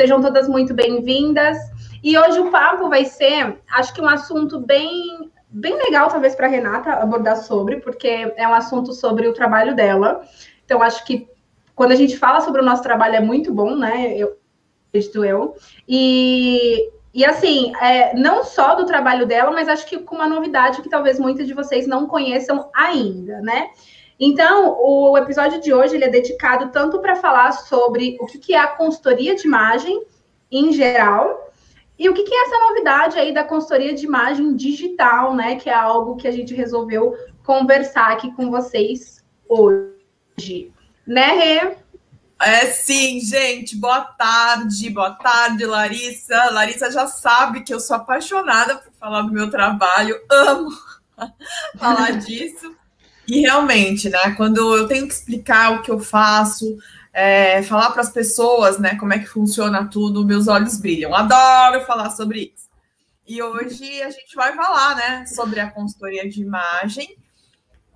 Sejam todas muito bem-vindas. E hoje o papo vai ser, acho que um assunto bem, bem legal, talvez, para Renata abordar sobre, porque é um assunto sobre o trabalho dela. Então, acho que quando a gente fala sobre o nosso trabalho é muito bom, né? Eu acredito eu. E, e assim, é, não só do trabalho dela, mas acho que com uma novidade que talvez muitos de vocês não conheçam ainda, né? Então, o episódio de hoje ele é dedicado tanto para falar sobre o que, é a consultoria de imagem em geral, e o que, que, é essa novidade aí da consultoria de imagem digital, né? Que é algo que a gente resolveu conversar aqui com vocês hoje. Né, Rê? É sim, gente. Boa tarde, boa tarde, Larissa. Larissa já sabe que eu sou apaixonada por falar do meu trabalho, amo falar disso. E realmente, né, quando eu tenho que explicar o que eu faço, é, falar para as pessoas, né, como é que funciona tudo, meus olhos brilham. Adoro falar sobre isso. E hoje a gente vai falar, né, sobre a consultoria de imagem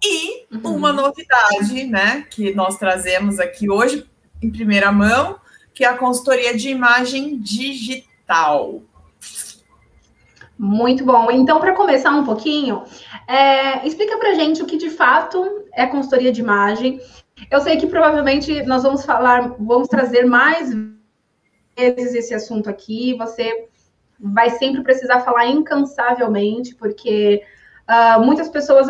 e uhum. uma novidade, né, que nós trazemos aqui hoje em primeira mão, que é a consultoria de imagem digital. Muito bom. Então, para começar um pouquinho, é, explica para gente o que de fato é consultoria de imagem eu sei que provavelmente nós vamos falar, vamos trazer mais vezes esse assunto aqui. Você vai sempre precisar falar incansavelmente, porque uh, muitas pessoas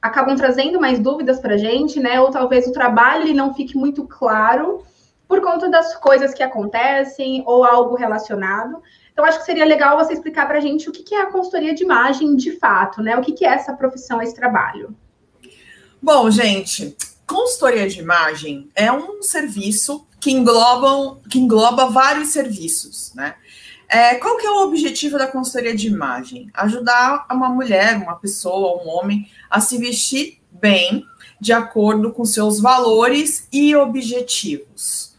acabam trazendo mais dúvidas para a gente, né? Ou talvez o trabalho não fique muito claro por conta das coisas que acontecem ou algo relacionado. Então, acho que seria legal você explicar para a gente o que é a consultoria de imagem de fato, né? O que é essa profissão, esse trabalho. Bom, gente, consultoria de imagem é um serviço que, englobam, que engloba vários serviços, né? É, qual que é o objetivo da consultoria de imagem? Ajudar uma mulher, uma pessoa, um homem a se vestir bem, de acordo com seus valores e objetivos.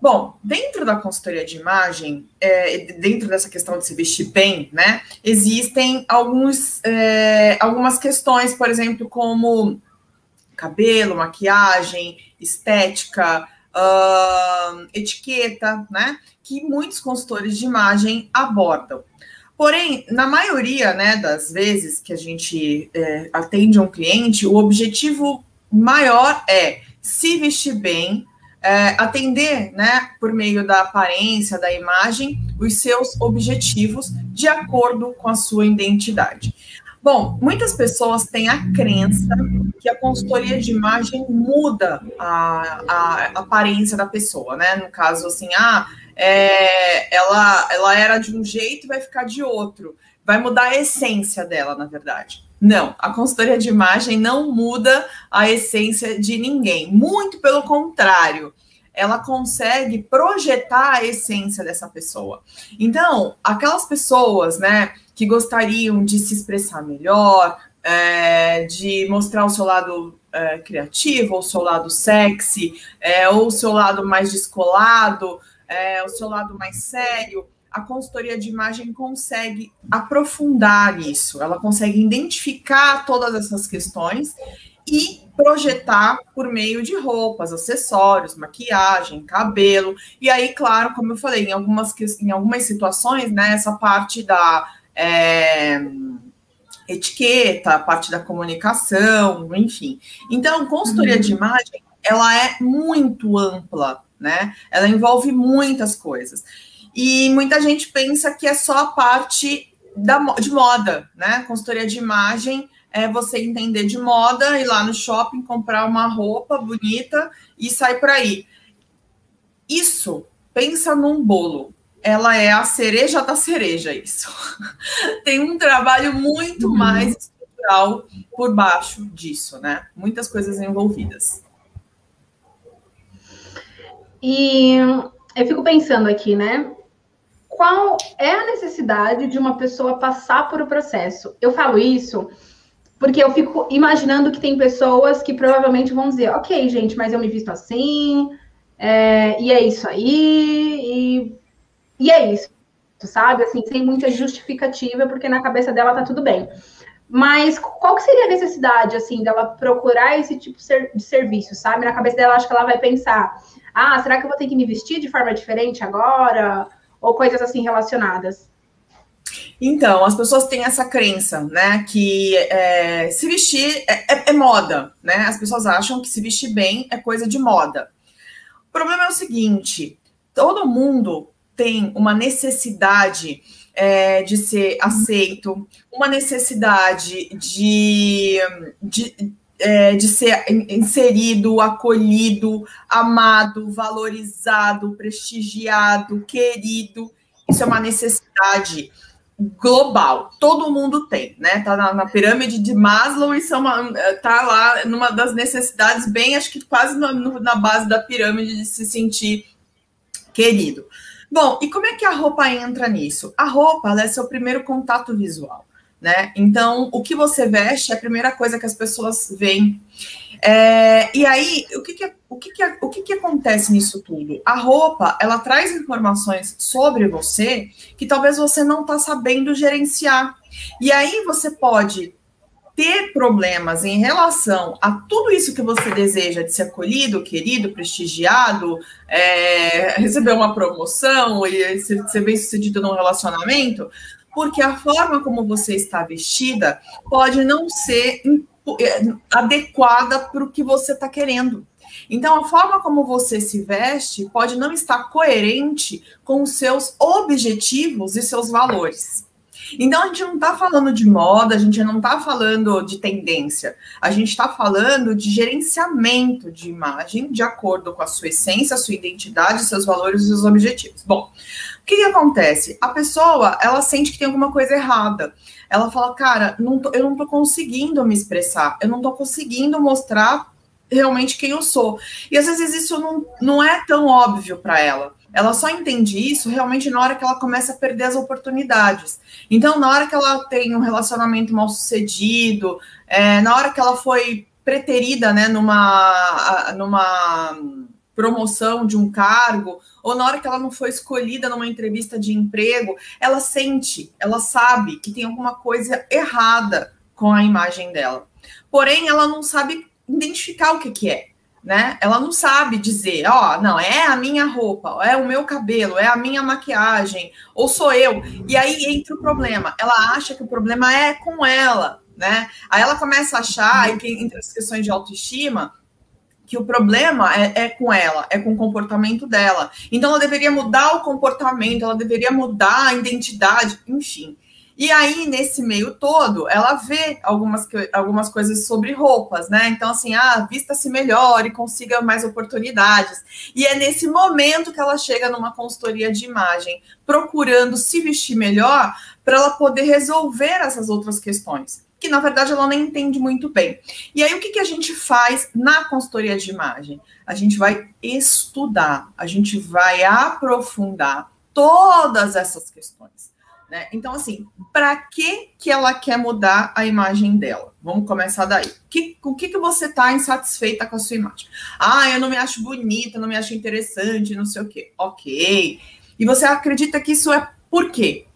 Bom, dentro da consultoria de imagem, é, dentro dessa questão de se vestir bem, né, existem alguns, é, algumas questões, por exemplo, como cabelo, maquiagem, estética, uh, etiqueta, né? Que muitos consultores de imagem abordam. Porém, na maioria né, das vezes que a gente é, atende um cliente, o objetivo maior é se vestir bem, é, atender, né, por meio da aparência, da imagem, os seus objetivos de acordo com a sua identidade. Bom, muitas pessoas têm a crença que a consultoria de imagem muda a, a aparência da pessoa, né? No caso, assim, ah, é, ela, ela era de um jeito e vai ficar de outro. Vai mudar a essência dela, na verdade. Não, a consultoria de imagem não muda a essência de ninguém. Muito pelo contrário ela consegue projetar a essência dessa pessoa. Então, aquelas pessoas, né, que gostariam de se expressar melhor, é, de mostrar o seu lado é, criativo, o seu lado sexy, é, ou o seu lado mais descolado, é, o seu lado mais sério, a consultoria de imagem consegue aprofundar isso, ela consegue identificar todas essas questões e projetar por meio de roupas, acessórios, maquiagem, cabelo. E aí, claro, como eu falei, em algumas, em algumas situações, né, essa parte da é, etiqueta, a parte da comunicação, enfim. Então, consultoria uhum. de imagem, ela é muito ampla, né? Ela envolve muitas coisas. E muita gente pensa que é só a parte da, de moda, né? Consultoria de imagem é você entender de moda, ir lá no shopping, comprar uma roupa bonita e sair por aí. Isso, pensa num bolo. Ela é a cereja da cereja, isso. Tem um trabalho muito uhum. mais estrutural por baixo disso, né? Muitas coisas envolvidas. E eu fico pensando aqui, né? Qual é a necessidade de uma pessoa passar por o processo? Eu falo isso porque eu fico imaginando que tem pessoas que provavelmente vão dizer, ok, gente, mas eu me visto assim, é, e é isso aí, e, e é isso, sabe? Assim, sem muita justificativa, porque na cabeça dela tá tudo bem. Mas qual que seria a necessidade, assim, dela procurar esse tipo de serviço, sabe? Na cabeça dela, acho que ela vai pensar, ah, será que eu vou ter que me vestir de forma diferente agora? Ou coisas assim relacionadas? Então, as pessoas têm essa crença, né, que é, se vestir é, é, é, moda, né? As pessoas acham que se vestir bem é coisa de moda. O problema é o seguinte: todo mundo tem uma necessidade é, de ser aceito, uma necessidade de, de, é, de ser inserido, acolhido, amado, valorizado, prestigiado, querido. Isso é uma necessidade global, todo mundo tem, né? Tá na, na pirâmide de Maslow e são uma, tá lá numa das necessidades, bem, acho que quase na, na base da pirâmide de se sentir querido. Bom, e como é que a roupa entra nisso? A roupa é seu primeiro contato visual, né? Então, o que você veste é a primeira coisa que as pessoas veem. É, e aí, o que, que, o, que, que, o que, que acontece nisso tudo? A roupa, ela traz informações sobre você que talvez você não está sabendo gerenciar. E aí você pode ter problemas em relação a tudo isso que você deseja de ser acolhido, querido, prestigiado, é, receber uma promoção e ser, ser bem sucedido num relacionamento, porque a forma como você está vestida pode não ser é, adequada para o que você está querendo. Então, a forma como você se veste pode não estar coerente com os seus objetivos e seus valores. Então, a gente não está falando de moda, a gente não está falando de tendência, a gente está falando de gerenciamento de imagem de acordo com a sua essência, a sua identidade, seus valores e seus objetivos. Bom, o que, que acontece? A pessoa, ela sente que tem alguma coisa errada ela fala, cara, não tô, eu não tô conseguindo me expressar, eu não tô conseguindo mostrar realmente quem eu sou. E às vezes isso não, não é tão óbvio para ela. Ela só entende isso realmente na hora que ela começa a perder as oportunidades. Então, na hora que ela tem um relacionamento mal sucedido, é, na hora que ela foi preterida né, numa, numa promoção de um cargo, ou na hora que ela não foi escolhida numa entrevista de emprego, ela sente, ela sabe que tem alguma coisa errada com a imagem dela. Porém, ela não sabe identificar o que, que é né? Ela não sabe dizer, ó, oh, não, é a minha roupa, é o meu cabelo, é a minha maquiagem, ou sou eu. E aí entra o problema. Ela acha que o problema é com ela, né? Aí ela começa a achar, entre as questões de autoestima, que o problema é, é, com ela, é com o comportamento dela. Então ela deveria mudar o comportamento, ela deveria mudar a identidade, enfim. E aí, nesse meio todo, ela vê algumas, algumas coisas sobre roupas, né? Então, assim, ah, vista-se melhor e consiga mais oportunidades. E é nesse momento que ela chega numa consultoria de imagem, procurando se vestir melhor para ela poder resolver essas outras questões que na verdade ela nem entende muito bem. E aí o que, que a gente faz na consultoria de imagem? A gente vai estudar, a gente vai aprofundar todas essas questões. Né? Então, assim, para que, que ela quer mudar a imagem dela? Vamos começar daí. Que, o que, que você está insatisfeita com a sua imagem? Ah, eu não me acho bonita, não me acho interessante, não sei o quê. Ok. E você acredita que isso é por quê?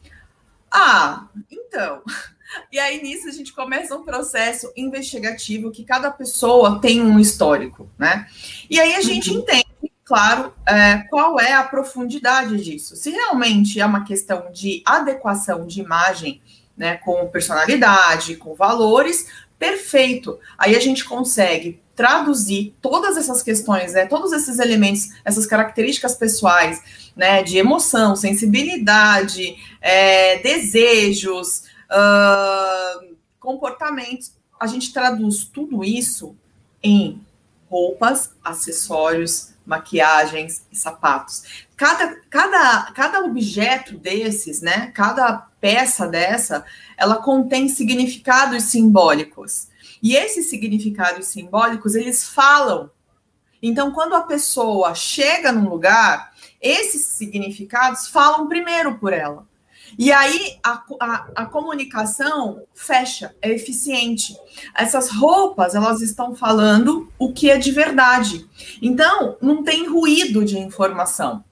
Ah, então. E aí, nisso, a gente começa um processo investigativo que cada pessoa tem um histórico, né? E aí a gente uhum. entende claro, é, qual é a profundidade disso. Se realmente é uma questão de adequação de imagem, né, com personalidade, com valores, perfeito. Aí a gente consegue traduzir todas essas questões, né, todos esses elementos, essas características pessoais, né, de emoção, sensibilidade, é, desejos, uh, comportamentos. A gente traduz tudo isso em roupas, acessórios, maquiagens e sapatos. Cada, cada, cada objeto desses, né? Cada peça dessa, ela contém significados simbólicos. E esses significados simbólicos, eles falam. Então, quando a pessoa chega num lugar, esses significados falam primeiro por ela. E aí a, a, a, comunicação fecha, é eficiente. Essas roupas, elas estão falando o que é de verdade. Então, não tem ruído de informação.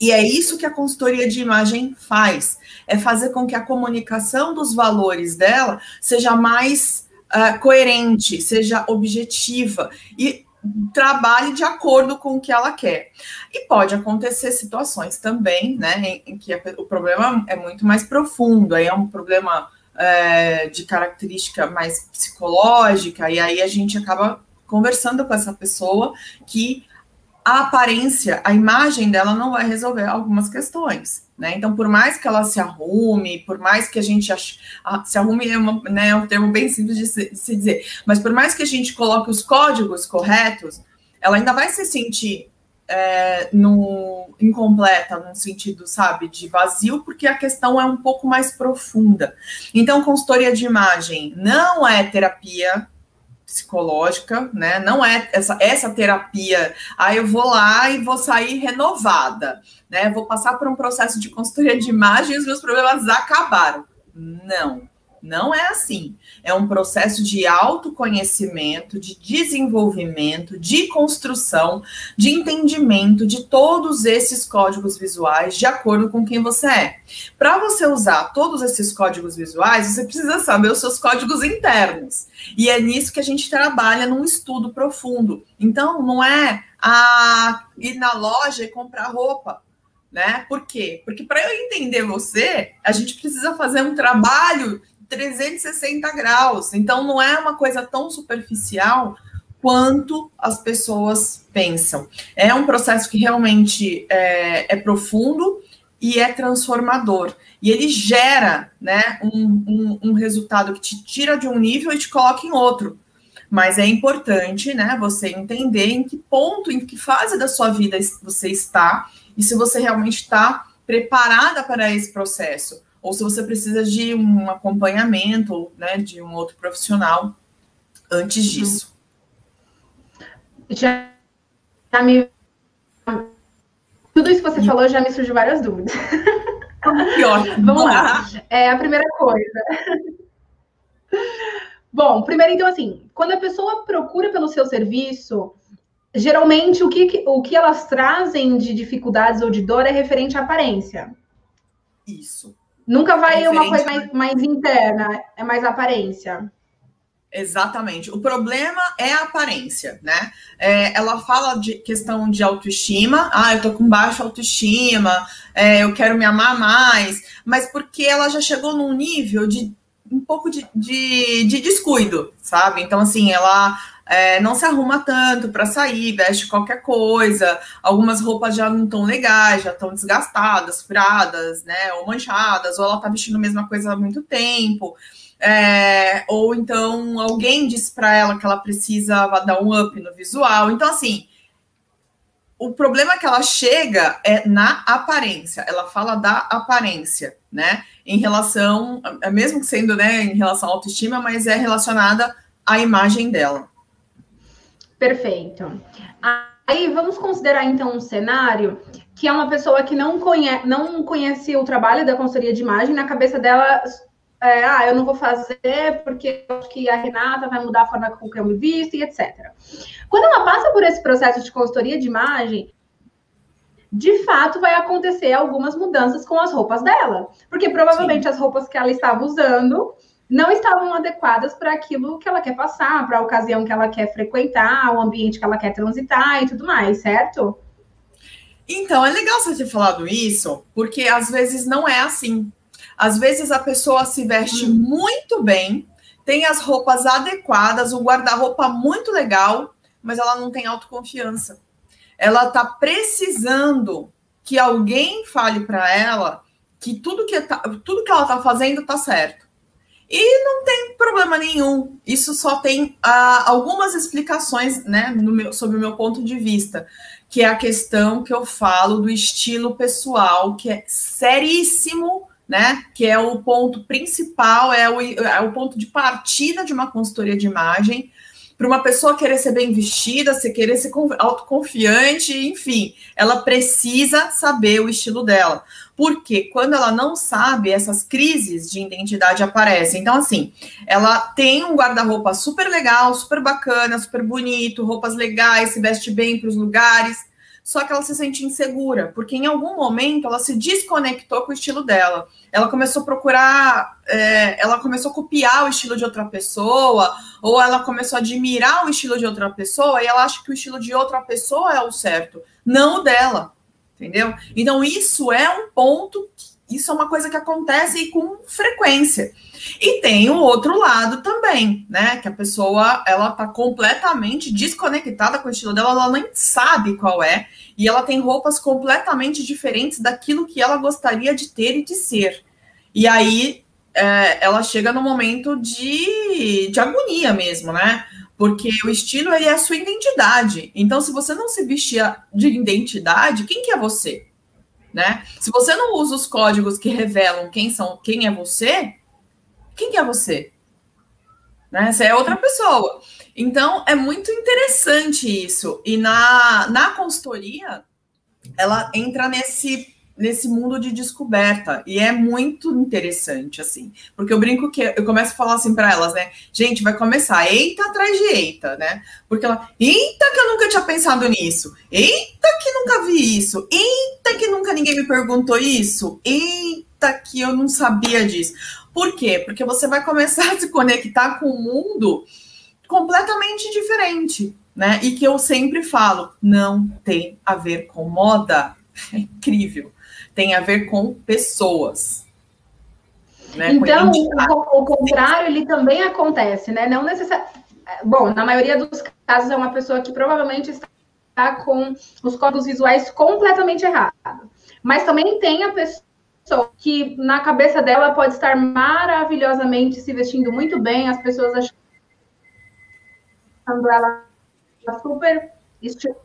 E é isso que a consultoria de imagem faz: é fazer com que a comunicação dos valores dela seja mais uh, coerente, seja objetiva. E trabalhe de acordo com o que ela quer. E pode acontecer situações também, né, em, que a, o problema é muito mais profundo, aí é um problema é, de característica mais psicológica, e aí a gente acaba conversando com essa pessoa que a aparência, a imagem dela não vai resolver algumas questões. Né? Então, por mais que ela se arrume, por mais que a gente ache, se arrume é, uma, né, é um termo bem simples de se, de se, dizer, mas por mais que a gente coloque os códigos corretos, ela ainda vai se sentir é, no, incompleta, no sentido, sabe, de vazio, porque a questão é um pouco mais profunda. Então, consultoria de imagem não é terapia psicológica, né? Não é essa, essa terapia, ah, eu vou lá e vou sair renovada, né? Vou passar por um processo de consultoria de imagem e os meus problemas acabaram. Não. Não é assim. É um processo de autoconhecimento, de desenvolvimento, de construção, de entendimento de todos esses códigos visuais de acordo com quem você é. Para você usar todos esses códigos visuais, você precisa saber os seus códigos internos. E é nisso que a gente trabalha num estudo profundo. Então, não é a ir na loja e comprar roupa né? Por quê? Porque para eu entender você, a gente precisa fazer um trabalho 360 graus. Então, não é uma coisa tão superficial quanto as pessoas pensam. É um processo que realmente é, é profundo e é transformador. E ele gera né, um, um, um, resultado que te tira de um nível e te coloca em outro. Mas é importante né, você entender em que ponto, em que fase da sua vida você está e se você realmente está preparada para esse processo ou se você precisa de um acompanhamento, né, de um outro profissional antes uhum. disso. Já, já me tudo isso que você falou já me surgiu várias dúvidas. Vamos lá. É a primeira coisa. Bom, primeiro então assim, quando a pessoa procura pelo seu serviço, geralmente o que, o que elas trazem de dificuldades ou de dor é referente à aparência. Isso. Nunca vai uma coisa mais, mais interna, é mais aparência. Exatamente. O problema é a aparência, né? É, ela fala de questão de autoestima. Ah, eu tô com baixa autoestima, é, eu quero me amar mais, mas porque ela já chegou num nível de um pouco de, de, de descuido, sabe? Então, assim, ela é, não se arruma tanto para sair, veste qualquer coisa. Algumas roupas já não estão legais, já estão desgastadas, furadas, né? Ou manchadas, ou ela está vestindo a mesma coisa há muito tempo. É, ou então alguém disse para ela que ela precisa dar um up no visual. Então, assim, o problema que ela chega é na aparência. Ela fala da aparência, né? Em relação, mesmo sendo, né, em relação à autoestima, mas é relacionada à imagem dela. Perfeito. Aí vamos considerar então um cenário que é uma pessoa que não conhece, não conhece o trabalho da consultoria de imagem, na cabeça dela, é, ah, eu não vou fazer porque eu acho que a Renata vai mudar a forma com que eu me visto e etc. Quando ela passa por esse processo de consultoria de imagem, de fato vai acontecer algumas mudanças com as roupas dela, porque provavelmente Sim. as roupas que ela estava usando não estavam adequadas para aquilo que ela quer passar, para a ocasião que ela quer frequentar, o ambiente que ela quer transitar e tudo mais, certo? Então, é legal você ter falado isso, porque às vezes não é assim. Às vezes a pessoa se veste hum. muito bem, tem as roupas adequadas, o guarda-roupa muito legal, mas ela não tem autoconfiança. Ela está precisando que alguém fale para ela que tudo que, tá, tudo que ela está fazendo está certo. E não tem problema nenhum. Isso só tem ah, algumas explicações, né, meu, sobre o meu ponto de vista, que é a questão que eu falo do estilo pessoal, que é seríssimo, né? Que é o ponto principal, é o, é o ponto de partida de uma consultoria de imagem para uma pessoa querer ser bem vestida, se querer ser autoconfiante, enfim, ela precisa saber o estilo dela. Porque quando ela não sabe, essas crises de identidade aparecem. Então, assim, ela tem um guarda-roupa super legal, super bacana, super bonito, roupas legais, se veste bem para os lugares. Só que ela se sente insegura, porque em algum momento ela se desconectou com o estilo dela. Ela começou a procurar, é, ela começou a copiar o estilo de outra pessoa, ou ela começou a admirar o estilo de outra pessoa, e ela acha que o estilo de outra pessoa é o certo, não o dela. Entendeu? Então, isso é um ponto, isso é uma coisa que acontece com frequência. E tem o outro lado também, né? Que a pessoa ela tá completamente desconectada com o estilo dela, ela nem sabe qual é, e ela tem roupas completamente diferentes daquilo que ela gostaria de ter e de ser. E aí é, ela chega no momento de, de agonia mesmo, né? Porque o estilo ele é a sua identidade. Então, se você não se vestir de identidade, quem que é você? Né? Se você não usa os códigos que revelam quem são, quem é você, quem que é você? Né? Você é outra pessoa. Então, é muito interessante isso. E na, na consultoria, ela entra nesse nesse mundo de descoberta e é muito interessante assim, porque eu brinco que eu começo a falar assim para elas, né? Gente, vai começar eita atrás de eita, né? Porque ela, eita que eu nunca tinha pensado nisso. Eita que nunca vi isso. Eita que nunca ninguém me perguntou isso. Eita que eu não sabia disso. Por quê? Porque você vai começar a se conectar com um mundo completamente diferente, né? E que eu sempre falo, não tem a ver com moda. É incrível. Tem a ver com pessoas. Né? Então, o, o contrário, ele também acontece, né? Não necessariamente. Bom, na maioria dos casos é uma pessoa que provavelmente está com os códigos visuais completamente errados. Mas também tem a pessoa que na cabeça dela pode estar maravilhosamente se vestindo muito bem, as pessoas achando ela super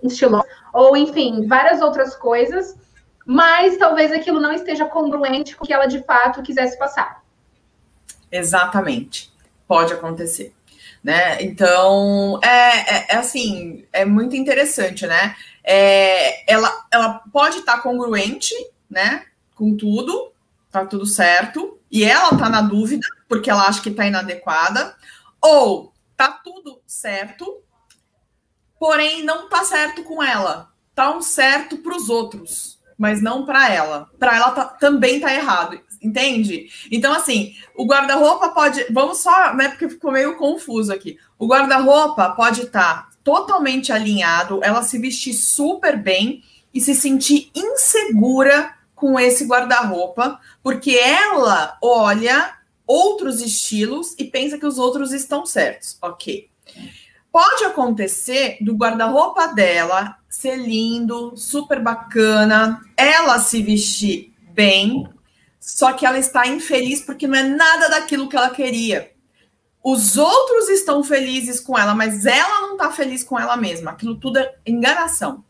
estilosa, ou enfim, várias outras coisas, mas talvez aquilo não esteja congruente com o que ela de fato quisesse passar. Exatamente, pode acontecer. Né? Então, é, é, é assim, é muito interessante, né? É, ela, ela pode estar congruente, né? com tudo, tá tudo certo, e ela tá na dúvida, porque ela acha que tá inadequada, ou tá tudo certo, porém não tá certo com ela. Tá um certo para os outros, mas não para ela. Para ela tá, também tá errado, entende? Então assim, o guarda-roupa pode, vamos só, né, porque ficou meio confuso aqui. O guarda-roupa pode estar tá totalmente alinhado, ela se vestir super bem e se sentir insegura com esse guarda-roupa, porque ela olha outros estilos e pensa que os outros estão certos. Ok. Pode acontecer do guarda-roupa dela ser lindo, super bacana, ela se vestir bem, só que ela está infeliz porque não é nada daquilo que ela queria. Os outros estão felizes com ela, mas ela não está feliz com ela mesma. Aquilo tudo é enganação.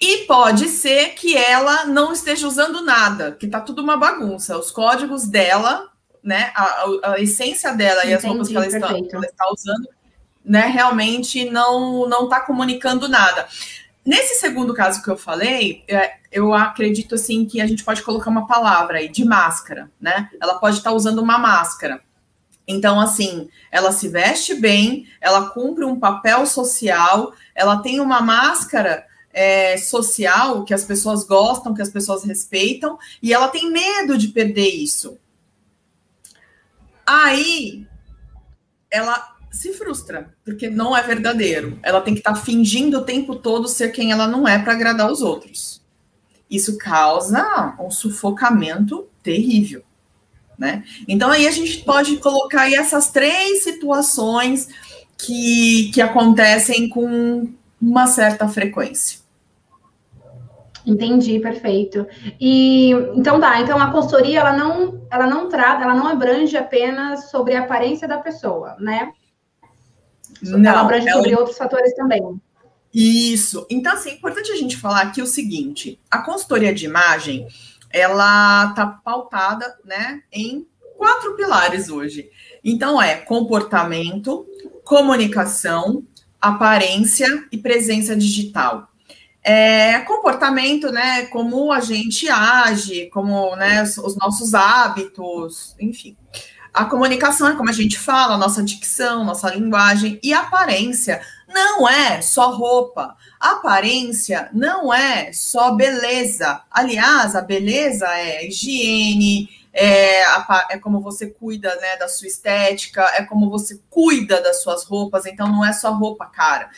E pode ser que ela não esteja usando nada, que tá tudo uma bagunça. Os códigos dela, né, a, a essência dela Entendi, e as roupas que ela está, ela está, usando, né, realmente não não está comunicando nada. Nesse segundo caso que eu falei, é, eu acredito assim que a gente pode colocar uma palavra aí de máscara, né? Ela pode estar tá usando uma máscara. Então, assim, ela se veste bem, ela cumpre um papel social, ela tem uma máscara é, social que as pessoas gostam, que as pessoas respeitam, e ela tem medo de perder isso. Aí ela se frustra, porque não é verdadeiro. Ela tem que estar tá fingindo o tempo todo ser quem ela não é para agradar os outros. Isso causa um sufocamento terrível. Né? Então aí a gente pode colocar aí essas três situações que, que acontecem com uma certa frequência. Entendi, perfeito. E então tá, então a consultoria ela não, ela não trata, ela não abrange apenas sobre a aparência da pessoa, né? Não, ela abrange ela... sobre outros fatores também. Isso. Então, assim, é importante a gente falar aqui o seguinte: a consultoria de imagem ela tá pautada, né, em quatro pilares hoje. Então, é comportamento, comunicação, aparência e presença digital é, comportamento, né? Como a gente age, como né, os nossos hábitos, enfim. A comunicação é como a gente fala, nossa dicção, nossa linguagem e a aparência não é só roupa. Aparência não é só beleza. Aliás, a beleza é higiene, é, é, como você cuida né, da sua estética, é como você cuida das suas roupas, então não é só roupa, cara.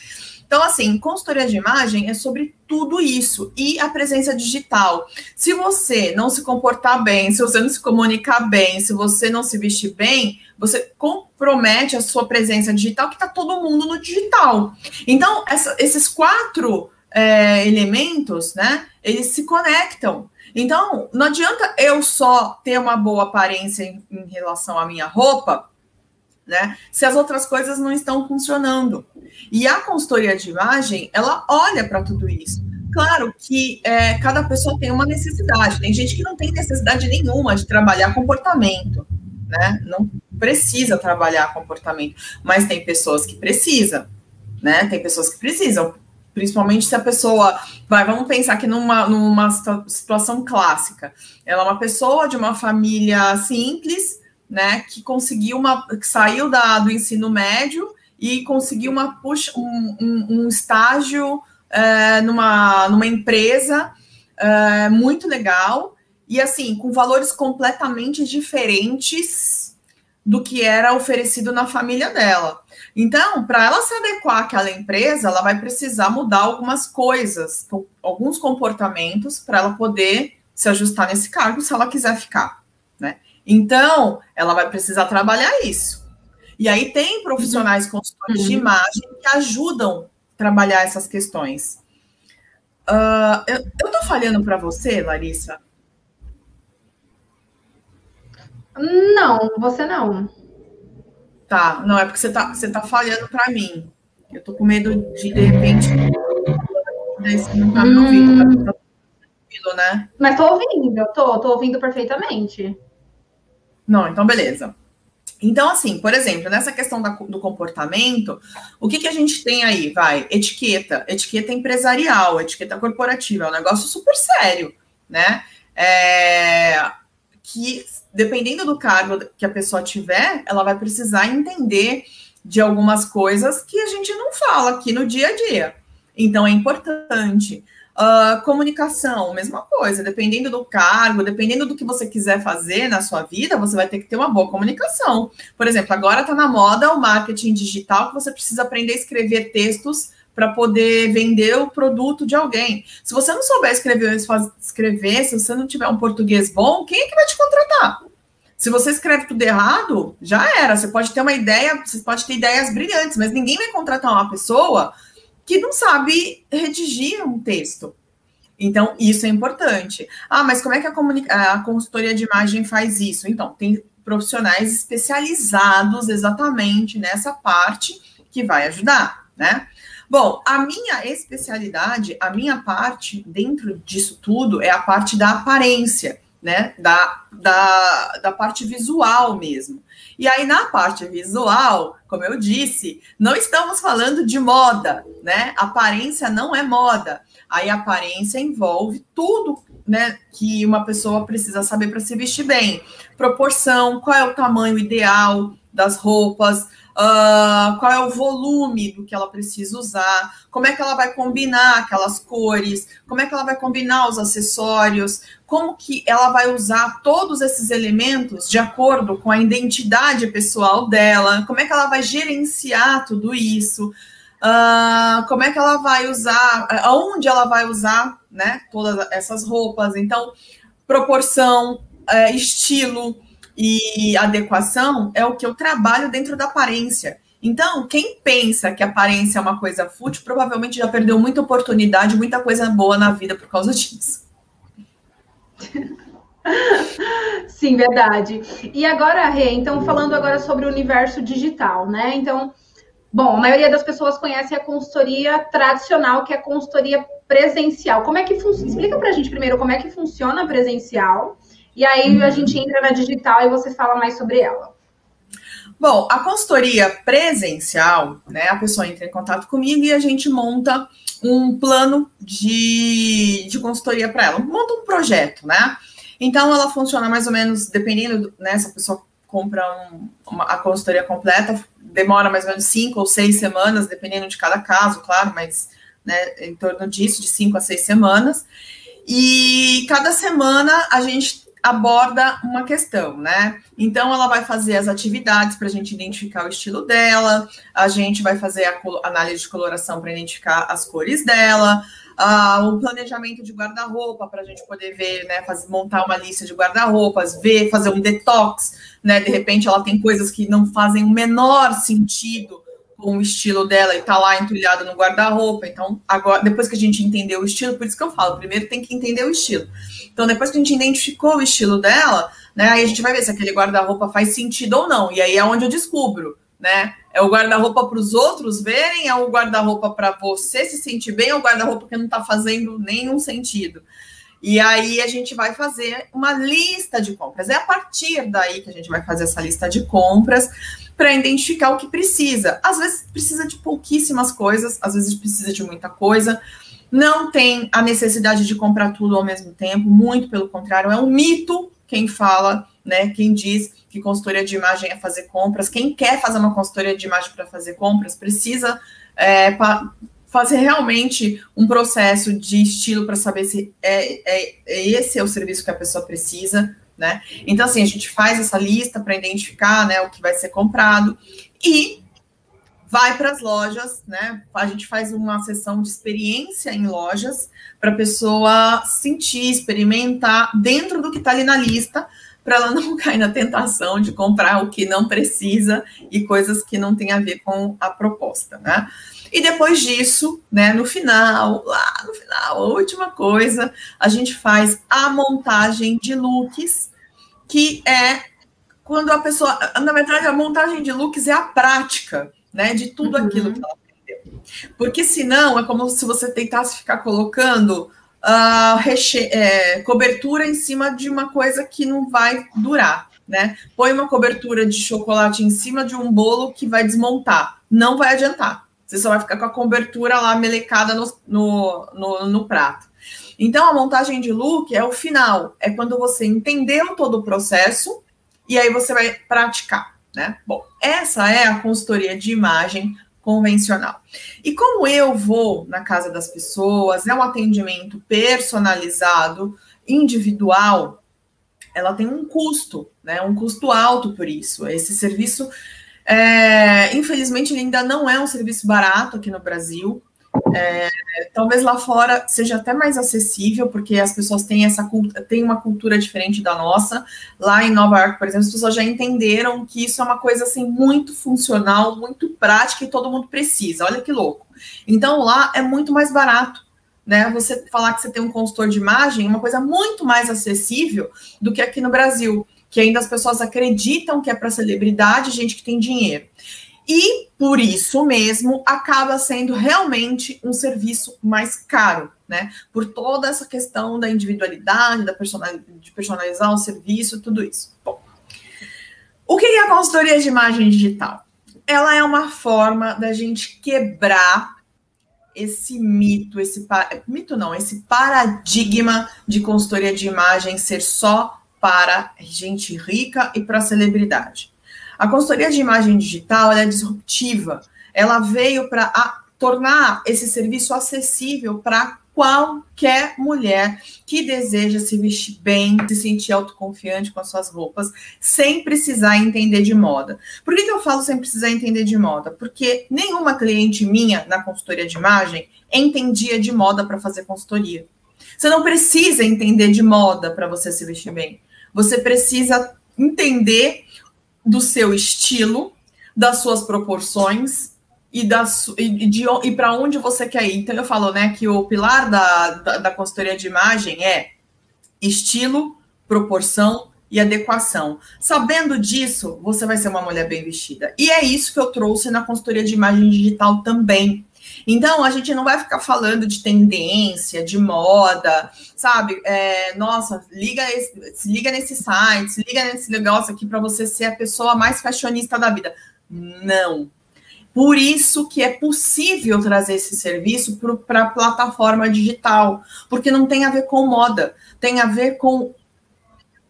Então, assim, consultoria de imagem é sobre tudo isso e a presença digital. Se você não se comportar bem, se você não se comunicar bem, se você não se vestir bem, você compromete a sua presença digital, que está todo mundo no digital. Então, essa, esses quatro é, elementos, né, eles se conectam. Então, não adianta eu só ter uma boa aparência em, em relação à minha roupa, né? Se as outras coisas não estão funcionando. E a consultoria de imagem, ela olha para tudo isso. Claro que é, cada pessoa tem uma necessidade. Tem gente que não tem necessidade nenhuma de trabalhar comportamento, né? Não precisa trabalhar comportamento, mas tem pessoas que precisam, né? Tem pessoas que precisam principalmente se a pessoa vai, vamos pensar que numa, numa situação clássica, ela é uma pessoa de uma família simples, né, que conseguiu uma, que saiu da, do ensino médio e conseguiu uma puxa, um, um, um estágio é, numa, numa empresa é, muito legal e assim com valores completamente diferentes do que era oferecido na família dela. Então, para ela se adequar àquela empresa, ela vai precisar mudar algumas coisas, alguns comportamentos, para ela poder se ajustar nesse cargo se ela quiser ficar, né? Então, ela vai precisar trabalhar isso. E aí tem profissionais uhum. consultores uhum. de imagem que ajudam a trabalhar essas questões. Uh, eu, estou falhando para você, Larissa? Não, você não. Tá, não, é porque você tá, você tá falhando para mim. Eu tô com medo de, de repente, você não tá me ouvindo. Tá, tá né? Mas tô ouvindo, eu tô, tô ouvindo perfeitamente. Não, então beleza. Então, assim, por exemplo, nessa questão da, do comportamento, o que, que a gente tem aí? Vai, etiqueta, etiqueta empresarial, etiqueta corporativa, é um negócio super sério, né? É, que dependendo do cargo que a pessoa tiver, ela vai precisar entender de algumas coisas que a gente não fala aqui no dia a dia. Então é importante. Uh, comunicação, mesma coisa, dependendo do cargo, dependendo do que você quiser fazer na sua vida, você vai ter que ter uma boa comunicação. Por exemplo, agora está na moda o marketing digital, que você precisa aprender a escrever textos para poder vender o produto de alguém. Se você não souber escrever, escrever, se você não tiver um português bom, quem é que vai te contratar? Se você escreve tudo errado, já era. Você pode ter uma ideia, você pode ter ideias brilhantes, mas ninguém vai contratar uma pessoa que não sabe redigir um texto. Então, isso é importante. Ah, mas como é que a, a consultoria de imagem faz isso? Então, tem profissionais especializados exatamente nessa parte que vai ajudar, né? Bom, a minha especialidade, a minha parte dentro disso tudo é a parte da aparência, né? Da, da, da parte visual mesmo. E aí, na parte visual, como eu disse, não estamos falando de moda, né? Aparência não é moda. Aí, aparência envolve tudo né, que uma pessoa precisa saber para se vestir bem. Proporção, qual é o tamanho ideal das roupas, uh, qual é o volume do que ela precisa usar, como é que ela vai combinar aquelas cores, como é que ela vai combinar os acessórios, como que ela vai usar todos esses elementos de acordo com a identidade pessoal dela, como é que ela vai gerenciar tudo isso. Uh, como é que ela vai usar, aonde ela vai usar, né, todas essas roupas. Então, proporção, uh, estilo, e adequação é o que eu trabalho dentro da aparência. Então, quem pensa que aparência é uma coisa fútil, provavelmente já perdeu muita oportunidade, muita coisa boa na vida por causa disso. Sim, verdade. E agora, Rê, então falando agora sobre o universo digital, né? Então, bom, a maioria das pessoas conhece a consultoria tradicional, que é a consultoria presencial. Como é que funciona? Explica pra gente primeiro como é que funciona a presencial e aí a gente entra na digital e você fala mais sobre ela. Bom, a consultoria presencial, né? A pessoa entra em contato comigo e a gente monta um plano de, de consultoria para ela, monta um projeto, né? Então ela funciona mais ou menos, dependendo, né? Se a pessoa compra um, uma, a consultoria completa, demora mais ou menos cinco ou seis semanas, dependendo de cada caso, claro, mas né, em torno disso, de cinco a seis semanas. E cada semana a gente aborda uma questão, né? Então, ela vai fazer as atividades para a gente identificar o estilo dela, a gente vai fazer a análise de coloração para identificar as cores dela, o planejamento de guarda-roupa para a gente poder ver, né? Fazer, montar uma lista de guarda-roupas, ver, fazer um detox, né? De repente, ela tem coisas que não fazem o menor sentido com o estilo dela e tá lá entulhado no guarda-roupa. Então, agora, depois que a gente entendeu o estilo, por isso que eu falo, primeiro tem que entender o estilo. Então, depois que a gente identificou o estilo dela, né, aí a gente vai ver se aquele guarda-roupa faz sentido ou não. E aí é onde eu descubro, né? É o guarda-roupa para os outros verem, é o guarda-roupa para você se sentir bem, é o guarda-roupa que não está fazendo nenhum sentido. E aí a gente vai fazer uma lista de compras. É a partir daí que a gente vai fazer essa lista de compras para identificar o que precisa. Às vezes precisa de pouquíssimas coisas, às vezes precisa de muita coisa. Não tem a necessidade de comprar tudo ao mesmo tempo, muito pelo contrário, é um mito quem fala, né? Quem diz que consultoria de imagem é fazer compras. Quem quer fazer uma consultoria de imagem para fazer compras precisa é, fazer realmente um processo de estilo para saber se é, é, é, esse é o serviço que a pessoa precisa, né? Então, assim, a gente faz essa lista para identificar né, o que vai ser comprado e vai para as lojas, né? A gente faz uma sessão de experiência em lojas para a pessoa sentir, experimentar dentro do que está ali na lista, para ela não cair na tentação de comprar o que não precisa e coisas que não tem a ver com a proposta, né? E depois disso, né, no final, lá no final, a última coisa, a gente faz a montagem de looks, que é quando a pessoa, na verdade, a montagem de looks é a prática, né, de tudo uhum. aquilo que ela aprendeu. Porque senão é como se você tentasse ficar colocando uh, é, cobertura em cima de uma coisa que não vai durar, né? Põe uma cobertura de chocolate em cima de um bolo que vai desmontar, não vai adiantar. Você só vai ficar com a cobertura lá melecada no, no, no, no prato. Então, a montagem de look é o final, é quando você entendeu todo o processo e aí você vai praticar, né? Bom, essa é a consultoria de imagem convencional. E como eu vou na casa das pessoas, é um atendimento personalizado, individual, ela tem um custo, né? Um custo alto por isso. Esse serviço é, infelizmente, ele ainda não é um serviço barato aqui no Brasil. É, talvez lá fora seja até mais acessível, porque as pessoas têm essa têm uma cultura diferente da nossa. Lá em Nova York, por exemplo, as pessoas já entenderam que isso é uma coisa assim muito funcional, muito prática e todo mundo precisa. Olha que louco. Então lá é muito mais barato. Né, você falar que você tem um consultor de imagem é uma coisa muito mais acessível do que aqui no Brasil que ainda as pessoas acreditam que é para celebridade, gente que tem dinheiro. E por isso mesmo acaba sendo realmente um serviço mais caro, né? Por toda essa questão da individualidade, da personal, de personalizar o serviço, tudo isso. Bom, o que é a consultoria de imagem digital? Ela é uma forma da gente quebrar esse mito, esse mito não, esse paradigma de consultoria de imagem ser só para gente rica e para celebridade. A consultoria de imagem digital é disruptiva. Ela veio para tornar esse serviço acessível para qualquer mulher que deseja se vestir bem, se sentir autoconfiante com as suas roupas, sem precisar entender de moda. Por que, que eu falo sem precisar entender de moda? Porque nenhuma cliente minha na consultoria de imagem entendia de moda para fazer consultoria. Você não precisa entender de moda para você se vestir bem. Você precisa entender do seu estilo, das suas proporções e, da, e, de, e para onde você quer ir. Então, eu falo né, que o pilar da, da, da consultoria de imagem é estilo, proporção e adequação. Sabendo disso, você vai ser uma mulher bem vestida. E é isso que eu trouxe na consultoria de imagem digital também. Então, a gente não vai ficar falando de tendência, de moda, sabe? É, nossa, liga, se liga nesse site, se liga nesse negócio aqui para você ser a pessoa mais fashionista da vida. Não. Por isso que é possível trazer esse serviço para a plataforma digital, porque não tem a ver com moda, tem a ver com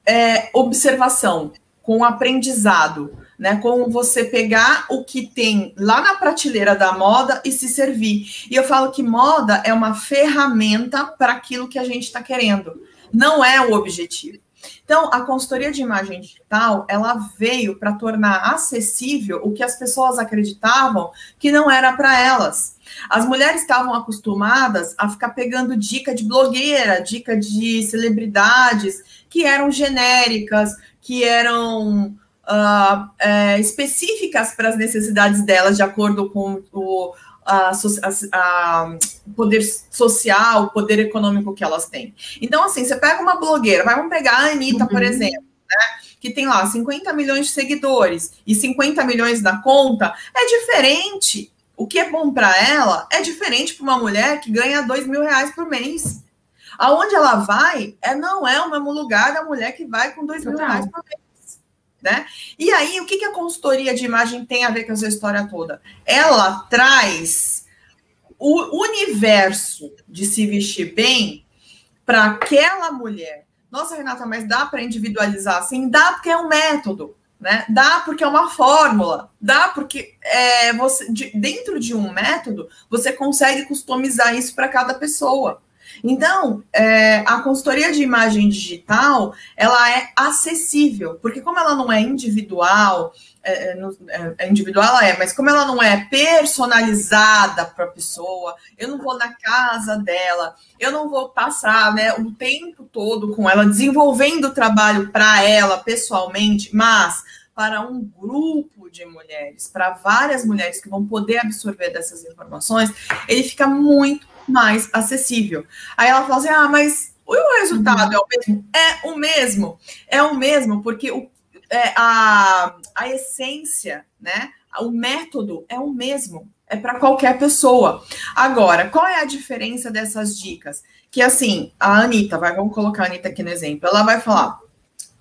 é, observação, com aprendizado, né? Com você pegar o que tem lá na prateleira da moda e se servir. E eu falo que moda é uma ferramenta para aquilo que a gente está querendo, não é o objetivo. Então, a consultoria de imagem digital, ela veio para tornar acessível o que as pessoas acreditavam que não era para elas. As mulheres estavam acostumadas a ficar pegando dica de blogueira, dica de celebridades, que eram genéricas, que eram uh, é, específicas para as necessidades delas, de acordo com o a, a, a, poder social, poder econômico que elas têm. Então, assim, você pega uma blogueira, vamos pegar a Anitta, uhum. por exemplo, né? Que tem lá 50 milhões de seguidores e 50 milhões na conta, é diferente. O que é bom para ela é diferente para uma mulher que ganha dois mil reais por mês. Aonde ela vai, é não é o mesmo lugar da mulher que vai com dois mil reais por mês. Né? E aí, o que, que a consultoria de imagem tem a ver com essa história toda? Ela traz o universo de se vestir bem para aquela mulher. Nossa, Renata, mas dá para individualizar assim? Dá porque é um método, né? Dá porque é uma fórmula, dá porque é, você, de, dentro de um método você consegue customizar isso para cada pessoa. Então, é, a consultoria de imagem digital, ela é acessível, porque como ela não é individual, é, é, é, é individual ela é, mas como ela não é personalizada para a pessoa, eu não vou na casa dela, eu não vou passar né, o tempo todo com ela desenvolvendo o trabalho para ela pessoalmente, mas para um grupo de mulheres, para várias mulheres que vão poder absorver dessas informações, ele fica muito mais acessível. Aí ela fala assim: ah, mas o resultado é o mesmo? É o mesmo, é o mesmo, porque o, é, a, a essência, né? O método é o mesmo, é para qualquer pessoa. Agora, qual é a diferença dessas dicas? Que assim, a Anitta, vai, vamos colocar a Anitta aqui no exemplo, ela vai falar: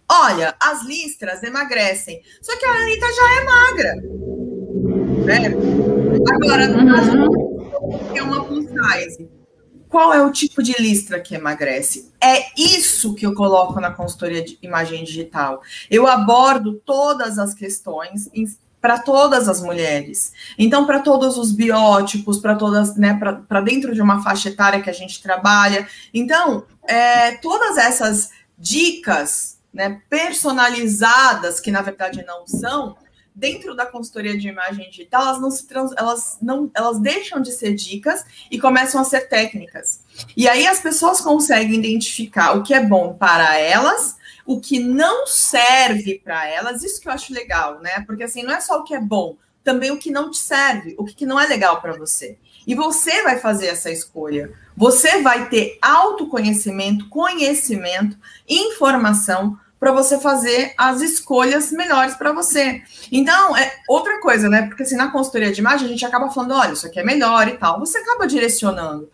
olha, as listras emagrecem, só que a Anitta já é magra. Né? Agora, uhum. É uma size. Qual é o tipo de listra que emagrece? É isso que eu coloco na consultoria de imagem digital. Eu abordo todas as questões para todas as mulheres. Então, para todos os biótipos, para todas, né, para dentro de uma faixa etária que a gente trabalha. Então, é, todas essas dicas né, personalizadas, que na verdade não são, dentro da consultoria de imagem digital, elas não se trans, elas não, elas deixam de ser dicas e começam a ser técnicas. E aí as pessoas conseguem identificar o que é bom para elas, o que não serve para elas. Isso que eu acho legal, né? Porque assim, não é só o que é bom, também o que não te serve, o que não é legal para você. E você vai fazer essa escolha. Você vai ter autoconhecimento, conhecimento, informação para você fazer as escolhas melhores para você. Então, é outra coisa, né? Porque assim, na consultoria de imagem, a gente acaba falando, olha, isso aqui é melhor e tal. Você acaba direcionando.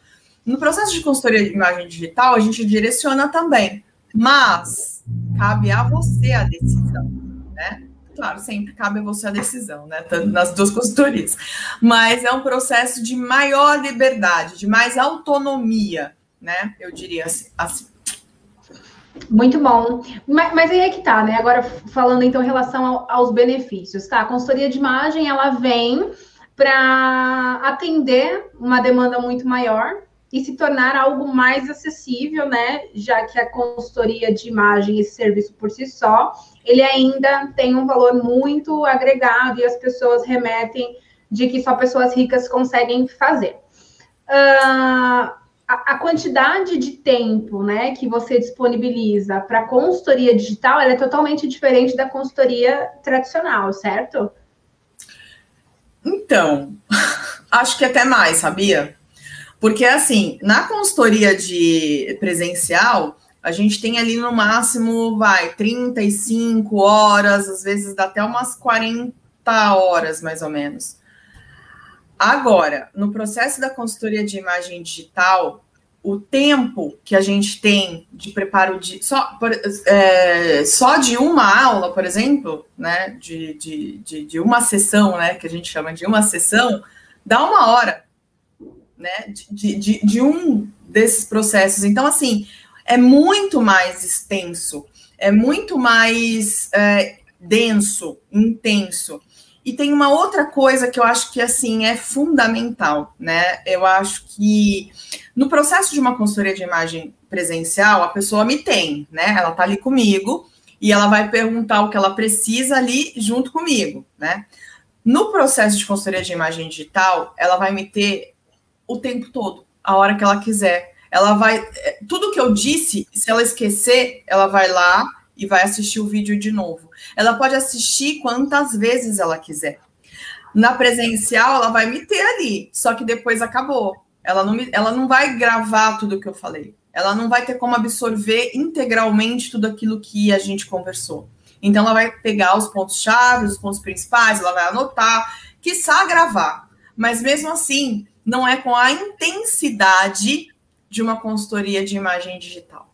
No processo de consultoria de imagem digital, a gente direciona também. Mas cabe a você a decisão, né? Claro, sempre cabe a você a decisão, né? Nas duas consultorias. Mas é um processo de maior liberdade, de mais autonomia, né? Eu diria assim. Muito bom. Mas, mas, aí é que tá, né? Agora falando então em relação ao, aos benefícios, tá? A consultoria de imagem ela vem para atender uma demanda muito maior e se tornar algo mais acessível, né? Já que a consultoria de imagem, esse serviço por si só, ele ainda tem um valor muito agregado e as pessoas remetem de que só pessoas ricas conseguem fazer. Uh, a, quantidade de tempo né, que você disponibiliza para consultoria digital é totalmente diferente da consultoria tradicional, certo? Então, acho que até mais, sabia? Porque, assim, na consultoria de presencial, a gente tem ali no máximo, vai, 35 horas, às vezes dá até umas 40 horas, mais ou menos. Agora, no processo da consultoria de imagem digital, o tempo que a gente tem de preparo de só, é, só de uma aula, por exemplo, né, de, de, de, de, uma sessão, né, que a gente chama de uma sessão, dá uma hora, né, de, de, de um desses processos. Então, assim, é muito mais extenso, é muito mais é, denso, intenso. E tem uma outra coisa que eu acho que assim é fundamental, né? Eu acho que no processo de uma consultoria de imagem presencial, a pessoa me tem, né? Ela tá ali comigo e ela vai perguntar o que ela precisa ali junto comigo, né? No processo de consultoria de imagem digital, ela vai me ter o tempo todo, a hora que ela quiser. Ela vai. É, tudo que eu disse, se ela esquecer, ela vai lá e vai assistir o vídeo de novo. Ela pode assistir quantas vezes ela quiser. Na presencial, ela vai me ter ali, só que depois acabou. Ela não, me, ela não vai gravar tudo que eu falei. Ela não vai ter como absorver integralmente tudo aquilo que a gente conversou. Então, ela vai pegar os pontos-chave, os pontos principais, ela vai anotar, quiçá gravar. Mas mesmo assim, não é com a intensidade de uma consultoria de imagem digital.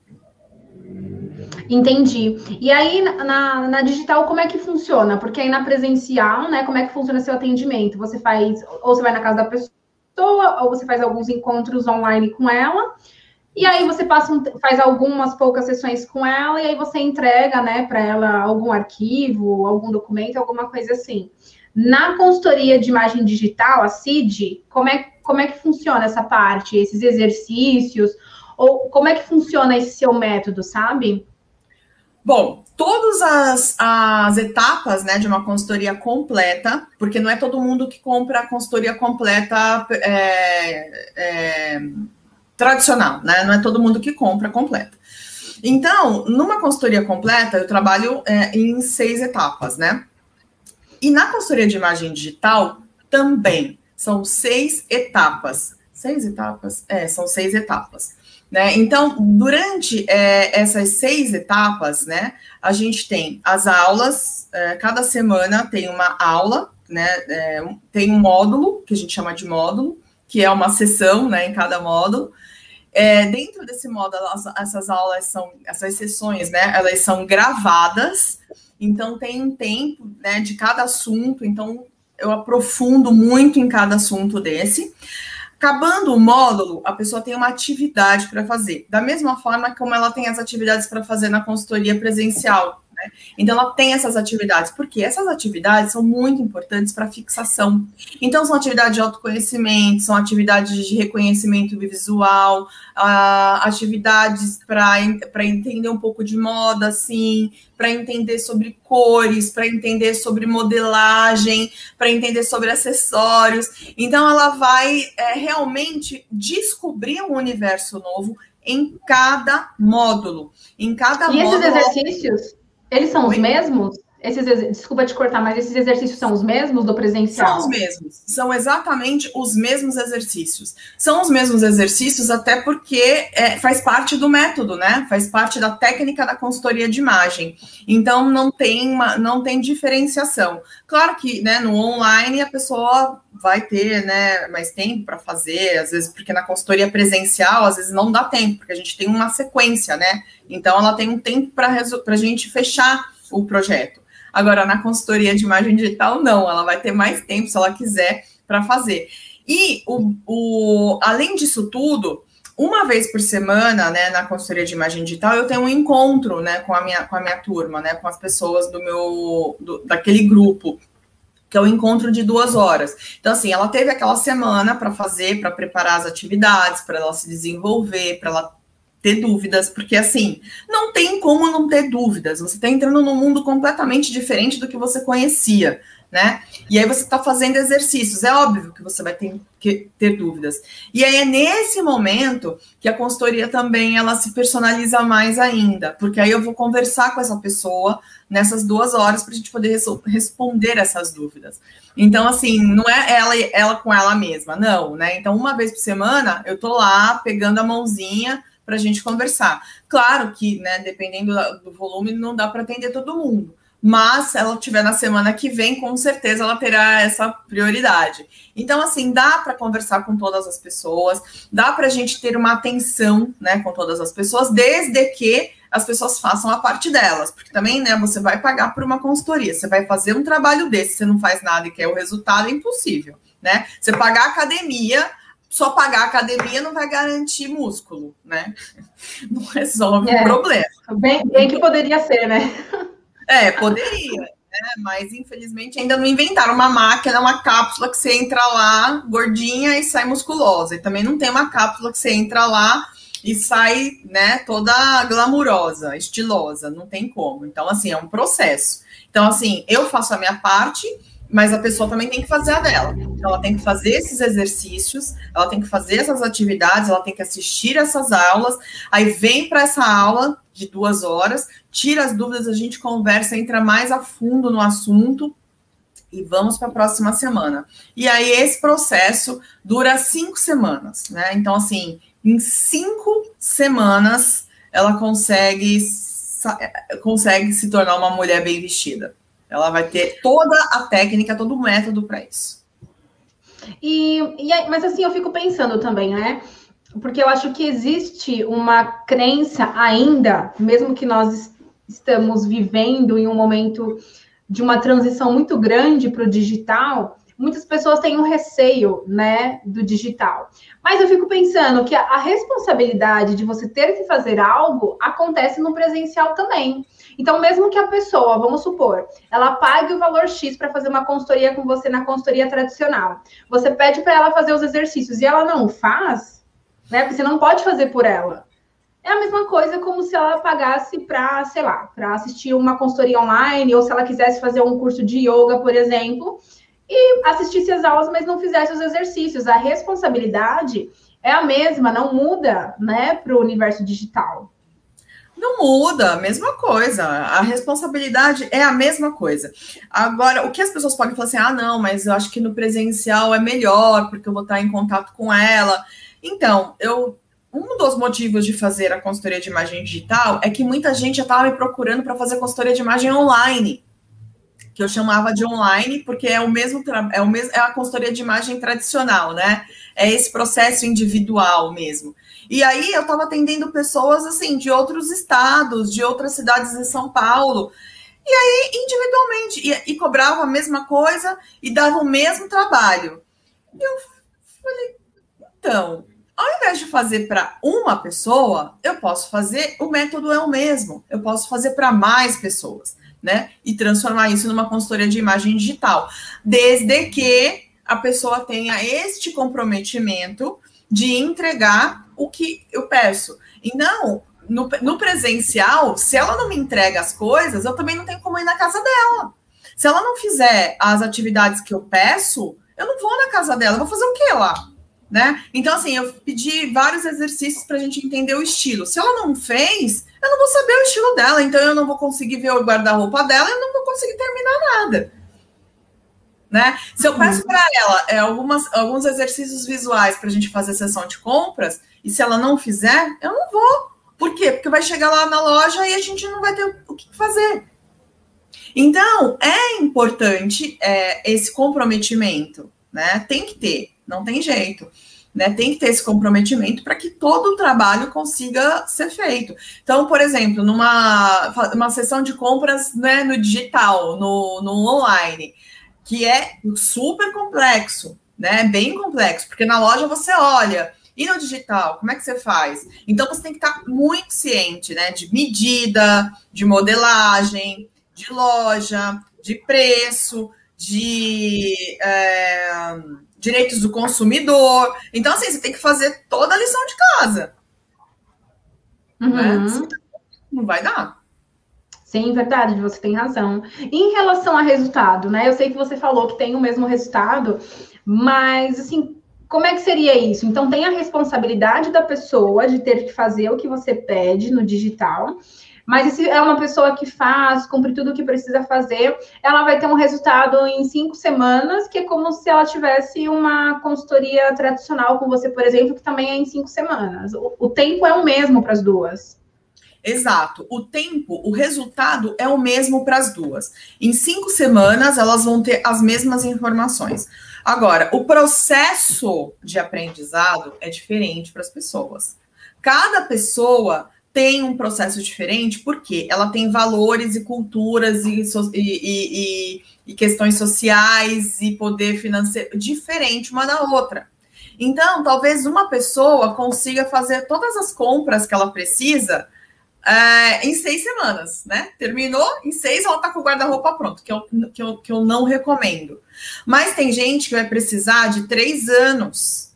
Entendi. E aí, na, na digital, como é que funciona? Porque aí na presencial, né, como é que funciona seu atendimento? Você faz, ou você vai na casa da pessoa, ou você faz alguns encontros online com ela, e aí você passa um, faz algumas poucas sessões com ela, e aí você entrega, né, para ela algum arquivo, algum documento, alguma coisa assim. Na consultoria de imagem digital, a CID, como é, como é que funciona essa parte, esses exercícios? Ou como é que funciona esse seu método, sabe? Bom, todas as, as etapas né, de uma consultoria completa, porque não é todo mundo que compra a consultoria completa é, é, tradicional, né? Não é todo mundo que compra completa. Então, numa consultoria completa, eu trabalho é, em seis etapas, né? E na consultoria de imagem digital também são seis etapas. Seis etapas? É, são seis etapas. Né? Então, durante é, essas seis etapas, né, a gente tem as aulas, é, cada semana tem uma aula, né, é, tem um módulo, que a gente chama de módulo, que é uma sessão né, em cada módulo. É, dentro desse módulo, essas aulas são, essas sessões, né, elas são gravadas, então tem um tempo né, de cada assunto, então eu aprofundo muito em cada assunto desse. Acabando o módulo, a pessoa tem uma atividade para fazer, da mesma forma como ela tem as atividades para fazer na consultoria presencial. Né? Então, ela tem essas atividades, porque essas atividades são muito importantes para fixação. Então, são atividades de autoconhecimento, são atividades de reconhecimento visual, uh, atividades para entender um pouco de moda, assim, para entender sobre cores, para entender sobre modelagem, para entender sobre acessórios. Então, ela vai é, realmente descobrir um universo novo em cada módulo. Em cada e módulo. E esses exercícios? Eles são os mesmos? Esses, desculpa te cortar, mas esses exercícios são os mesmos do presencial? São os mesmos, são exatamente os mesmos exercícios. São os mesmos exercícios, até porque é, faz parte do método, né? Faz parte da técnica da consultoria de imagem. Então não tem uma, não tem diferenciação. Claro que né, no online a pessoa vai ter né, mais tempo para fazer, às vezes, porque na consultoria presencial, às vezes não dá tempo, porque a gente tem uma sequência, né? Então ela tem um tempo para a gente fechar o projeto. Agora, na consultoria de imagem digital, não, ela vai ter mais tempo, se ela quiser, para fazer. E, o, o, além disso tudo, uma vez por semana, né, na consultoria de imagem digital, eu tenho um encontro, né, com a minha, com a minha turma, né, com as pessoas do meu, do, daquele grupo, que é o um encontro de duas horas. Então, assim, ela teve aquela semana para fazer, para preparar as atividades, para ela se desenvolver, para ela ter dúvidas, porque assim, não tem como não ter dúvidas. Você está entrando num mundo completamente diferente do que você conhecia, né? E aí você está fazendo exercícios. É óbvio que você vai ter que ter dúvidas. E aí é nesse momento que a consultoria também ela se personaliza mais ainda, porque aí eu vou conversar com essa pessoa nessas duas horas para a gente poder responder essas dúvidas. Então, assim, não é ela, ela com ela mesma, não, né? Então, uma vez por semana eu tô lá pegando a mãozinha para a gente conversar. Claro que, né, dependendo do volume, não dá para atender todo mundo. Mas se ela tiver na semana que vem, com certeza ela terá essa prioridade. Então, assim, dá para conversar com todas as pessoas, dá para a gente ter uma atenção, né, com todas as pessoas, desde que as pessoas façam a parte delas, porque também, né, você vai pagar por uma consultoria, você vai fazer um trabalho desse, você não faz nada e quer o resultado, é impossível, né? Você pagar a academia, só pagar a academia não vai garantir músculo, né? Não resolve é. o problema. Bem, bem que poderia ser, né? É, poderia. Mas infelizmente ainda não inventaram uma máquina, uma cápsula que você entra lá gordinha e sai musculosa. E também não tem uma cápsula que você entra lá e sai, né, toda glamurosa, estilosa, não tem como. Então, assim, é um processo. Então, assim, eu faço a minha parte, mas a pessoa também tem que fazer a dela. Então, ela tem que fazer esses exercícios, ela tem que fazer essas atividades, ela tem que assistir essas aulas, aí vem para essa aula de duas horas, tira as dúvidas, a gente conversa, entra mais a fundo no assunto e vamos para a próxima semana. E aí, esse processo dura cinco semanas, né? Então, assim, em cinco semanas, ela consegue, consegue se tornar uma mulher bem vestida. Ela vai ter toda a técnica, todo o método para isso. E, e, mas assim, eu fico pensando também, né? Porque eu acho que existe uma crença ainda, mesmo que nós estamos vivendo em um momento de uma transição muito grande para o digital, muitas pessoas têm um receio, né, do digital. Mas eu fico pensando que a, a responsabilidade de você ter que fazer algo acontece no presencial também. Então, mesmo que a pessoa, vamos supor, ela pague o valor X para fazer uma consultoria com você na consultoria tradicional, você pede para ela fazer os exercícios e ela não faz, né? Porque você não pode fazer por ela. É a mesma coisa como se ela pagasse para, sei lá, para assistir uma consultoria online, ou se ela quisesse fazer um curso de yoga, por exemplo, e assistisse as aulas, mas não fizesse os exercícios. A responsabilidade é a mesma, não muda, né, para o universo digital. Não muda, a mesma coisa. A responsabilidade é a mesma coisa. Agora, o que as pessoas podem falar assim: ah, não, mas eu acho que no presencial é melhor, porque eu vou estar em contato com ela. Então, eu. Um dos motivos de fazer a consultoria de imagem digital é que muita gente já estava me procurando para fazer consultoria de imagem online que eu chamava de online, porque é o mesmo é o mesmo é a consultoria de imagem tradicional, né? É esse processo individual mesmo. E aí eu estava atendendo pessoas assim de outros estados, de outras cidades de São Paulo. E aí, individualmente, e, e cobrava a mesma coisa e dava o mesmo trabalho. E eu falei, então, ao invés de fazer para uma pessoa, eu posso fazer, o método é o mesmo, eu posso fazer para mais pessoas né? E transformar isso numa consultoria de imagem digital, desde que a pessoa tenha este comprometimento de entregar o que eu peço. E não, no, no presencial, se ela não me entrega as coisas, eu também não tenho como ir na casa dela. Se ela não fizer as atividades que eu peço, eu não vou na casa dela, eu vou fazer o quê lá? Né? Então, assim, eu pedi vários exercícios para a gente entender o estilo. Se ela não fez, eu não vou saber o estilo dela, então eu não vou conseguir ver o guarda-roupa dela, eu não vou conseguir terminar nada. Né? Se eu peço para ela é, algumas, alguns exercícios visuais para a gente fazer sessão de compras, e se ela não fizer, eu não vou. Por quê? Porque vai chegar lá na loja e a gente não vai ter o que fazer. Então, é importante é, esse comprometimento, né? Tem que ter, não tem jeito né? Tem que ter esse comprometimento para que todo o trabalho consiga ser feito. Então, por exemplo, numa uma sessão de compras né, no digital, no, no online, que é super complexo, né? Bem complexo, porque na loja você olha. E no digital, como é que você faz? Então você tem que estar muito ciente, né? De medida, de modelagem, de loja, de preço, de é, direitos do consumidor. Então, assim, você tem que fazer toda a lição de casa. Uhum. Né? Não vai dar. Sim, verdade, você tem razão. E em relação a resultado, né? Eu sei que você falou que tem o mesmo resultado, mas assim, como é que seria isso? Então, tem a responsabilidade da pessoa de ter que fazer o que você pede no digital, mas se é uma pessoa que faz, cumpre tudo o que precisa fazer, ela vai ter um resultado em cinco semanas, que é como se ela tivesse uma consultoria tradicional com você, por exemplo, que também é em cinco semanas. O, o tempo é o mesmo para as duas. Exato. O tempo, o resultado é o mesmo para as duas. Em cinco semanas, elas vão ter as mesmas informações. Agora, o processo de aprendizado é diferente para as pessoas. Cada pessoa tem um processo diferente porque ela tem valores e culturas e, e, e, e, questões sociais e poder financeiro diferente uma da outra. Então, talvez uma pessoa consiga fazer todas as compras que ela precisa é, em seis semanas, né? Terminou, em seis ela tá com o guarda-roupa pronto, que eu, que, eu, que eu não recomendo. Mas tem gente que vai precisar de três anos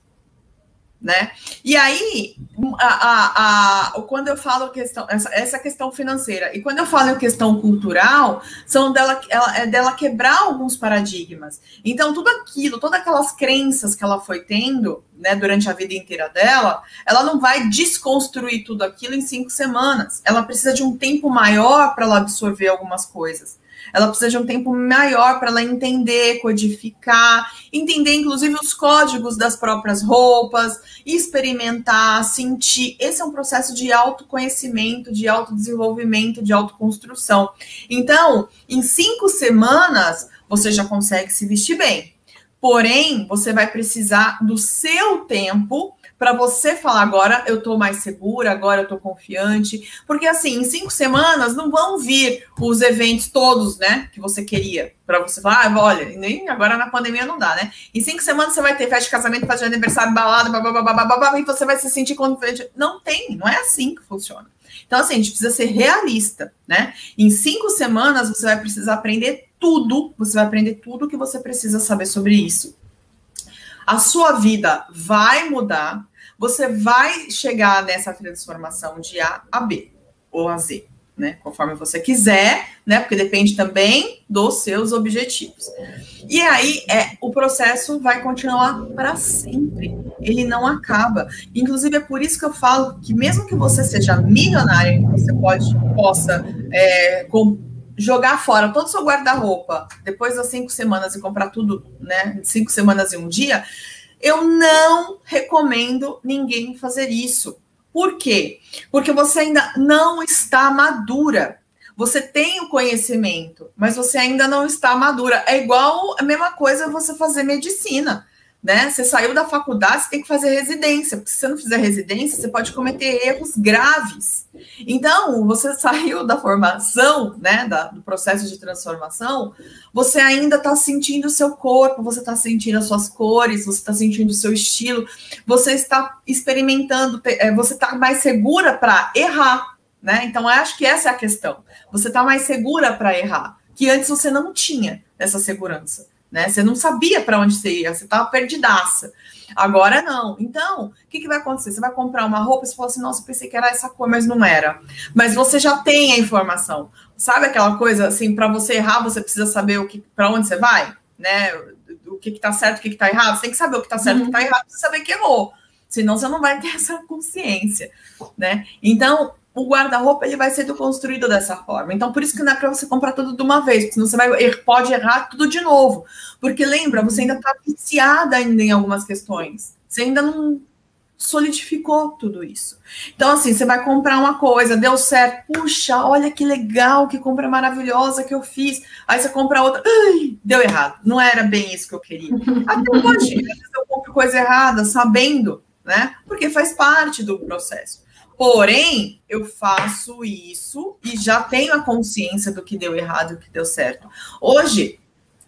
né? E aí, a, a, a, quando eu falo questão, essa, essa questão financeira, e quando eu falo em questão cultural, são dela, ela, é dela quebrar alguns paradigmas. Então, tudo aquilo, todas aquelas crenças que ela foi tendo, né, durante a vida inteira dela, ela não vai desconstruir tudo aquilo em cinco semanas. Ela precisa de um tempo maior para ela absorver algumas coisas. Ela precisa de um tempo maior para ela entender, codificar, entender inclusive os códigos das próprias roupas, experimentar, sentir. Esse é um processo de autoconhecimento, de autodesenvolvimento, de autoconstrução. Então, em cinco semanas, você já consegue se vestir bem. Porém, você vai precisar do seu tempo para você falar agora eu estou mais segura, agora eu estou confiante, porque assim, em cinco semanas não vão vir os eventos todos, né, que você queria, para você falar, ah, olha, nem agora na pandemia não dá, né? Em cinco semanas você vai ter festa de casamento, festa de aniversário, balada, babá, e você vai se sentir confiante. Não tem, não é assim que funciona. Então, assim, a gente precisa ser realista, né? Em cinco semanas você vai precisar aprender tudo, você vai aprender tudo que você precisa saber sobre isso. A sua vida vai mudar, você vai chegar nessa transformação de A a B ou a Z, né? Conforme você quiser, né? Porque depende também dos seus objetivos. E aí é o processo vai continuar para sempre. Ele não acaba. Inclusive é por isso que eu falo que mesmo que você seja milionário, você pode possa é, jogar fora todo o seu guarda-roupa depois das cinco semanas e comprar tudo, né? Cinco semanas e um dia eu não recomendo ninguém fazer isso. Por quê? Porque você ainda não está madura. Você tem o conhecimento, mas você ainda não está madura. É igual a mesma coisa você fazer medicina né? Você saiu da faculdade, você tem que fazer residência, porque se você não fizer residência, você pode cometer erros graves. Então, você saiu da formação, né, da, do processo de transformação, você ainda está sentindo o seu corpo, você está sentindo as suas cores, você está sentindo o seu estilo, você está experimentando, é, você está mais segura para errar, né? Então, acho que essa é a questão. Você está mais segura para errar, que antes você não tinha essa segurança né? Você não sabia para onde você ia, você estava perdidaça. Agora não. Então, o que, que vai acontecer? Você vai comprar uma roupa e você fala assim, nossa, pensei que era essa cor, mas não era. Mas você já tem a informação. Sabe aquela coisa assim, para você errar, você precisa saber o que para onde você vai, né? O que, que tá certo, o que, que tá errado. Você tem que saber o que tá certo, uhum. o que tá uhum. errado, você saber que errou. Senão você não vai ter essa consciência, né? Então, o guarda-roupa ele vai sendo construído dessa forma. Então, por isso que não é para você comprar tudo de uma vez, porque senão você vai, er, pode errar tudo de novo. Porque lembra, você ainda está viciada ainda em algumas questões. Você ainda não solidificou tudo isso. Então, assim, você vai comprar uma coisa, deu certo, puxa, olha que legal, que compra maravilhosa que eu fiz. Aí você compra outra, ai, deu errado. Não era bem isso que eu queria. Até hoje, eu compro coisa errada, sabendo, né? Porque faz parte do processo. Porém, eu faço isso e já tenho a consciência do que deu errado e do que deu certo. Hoje,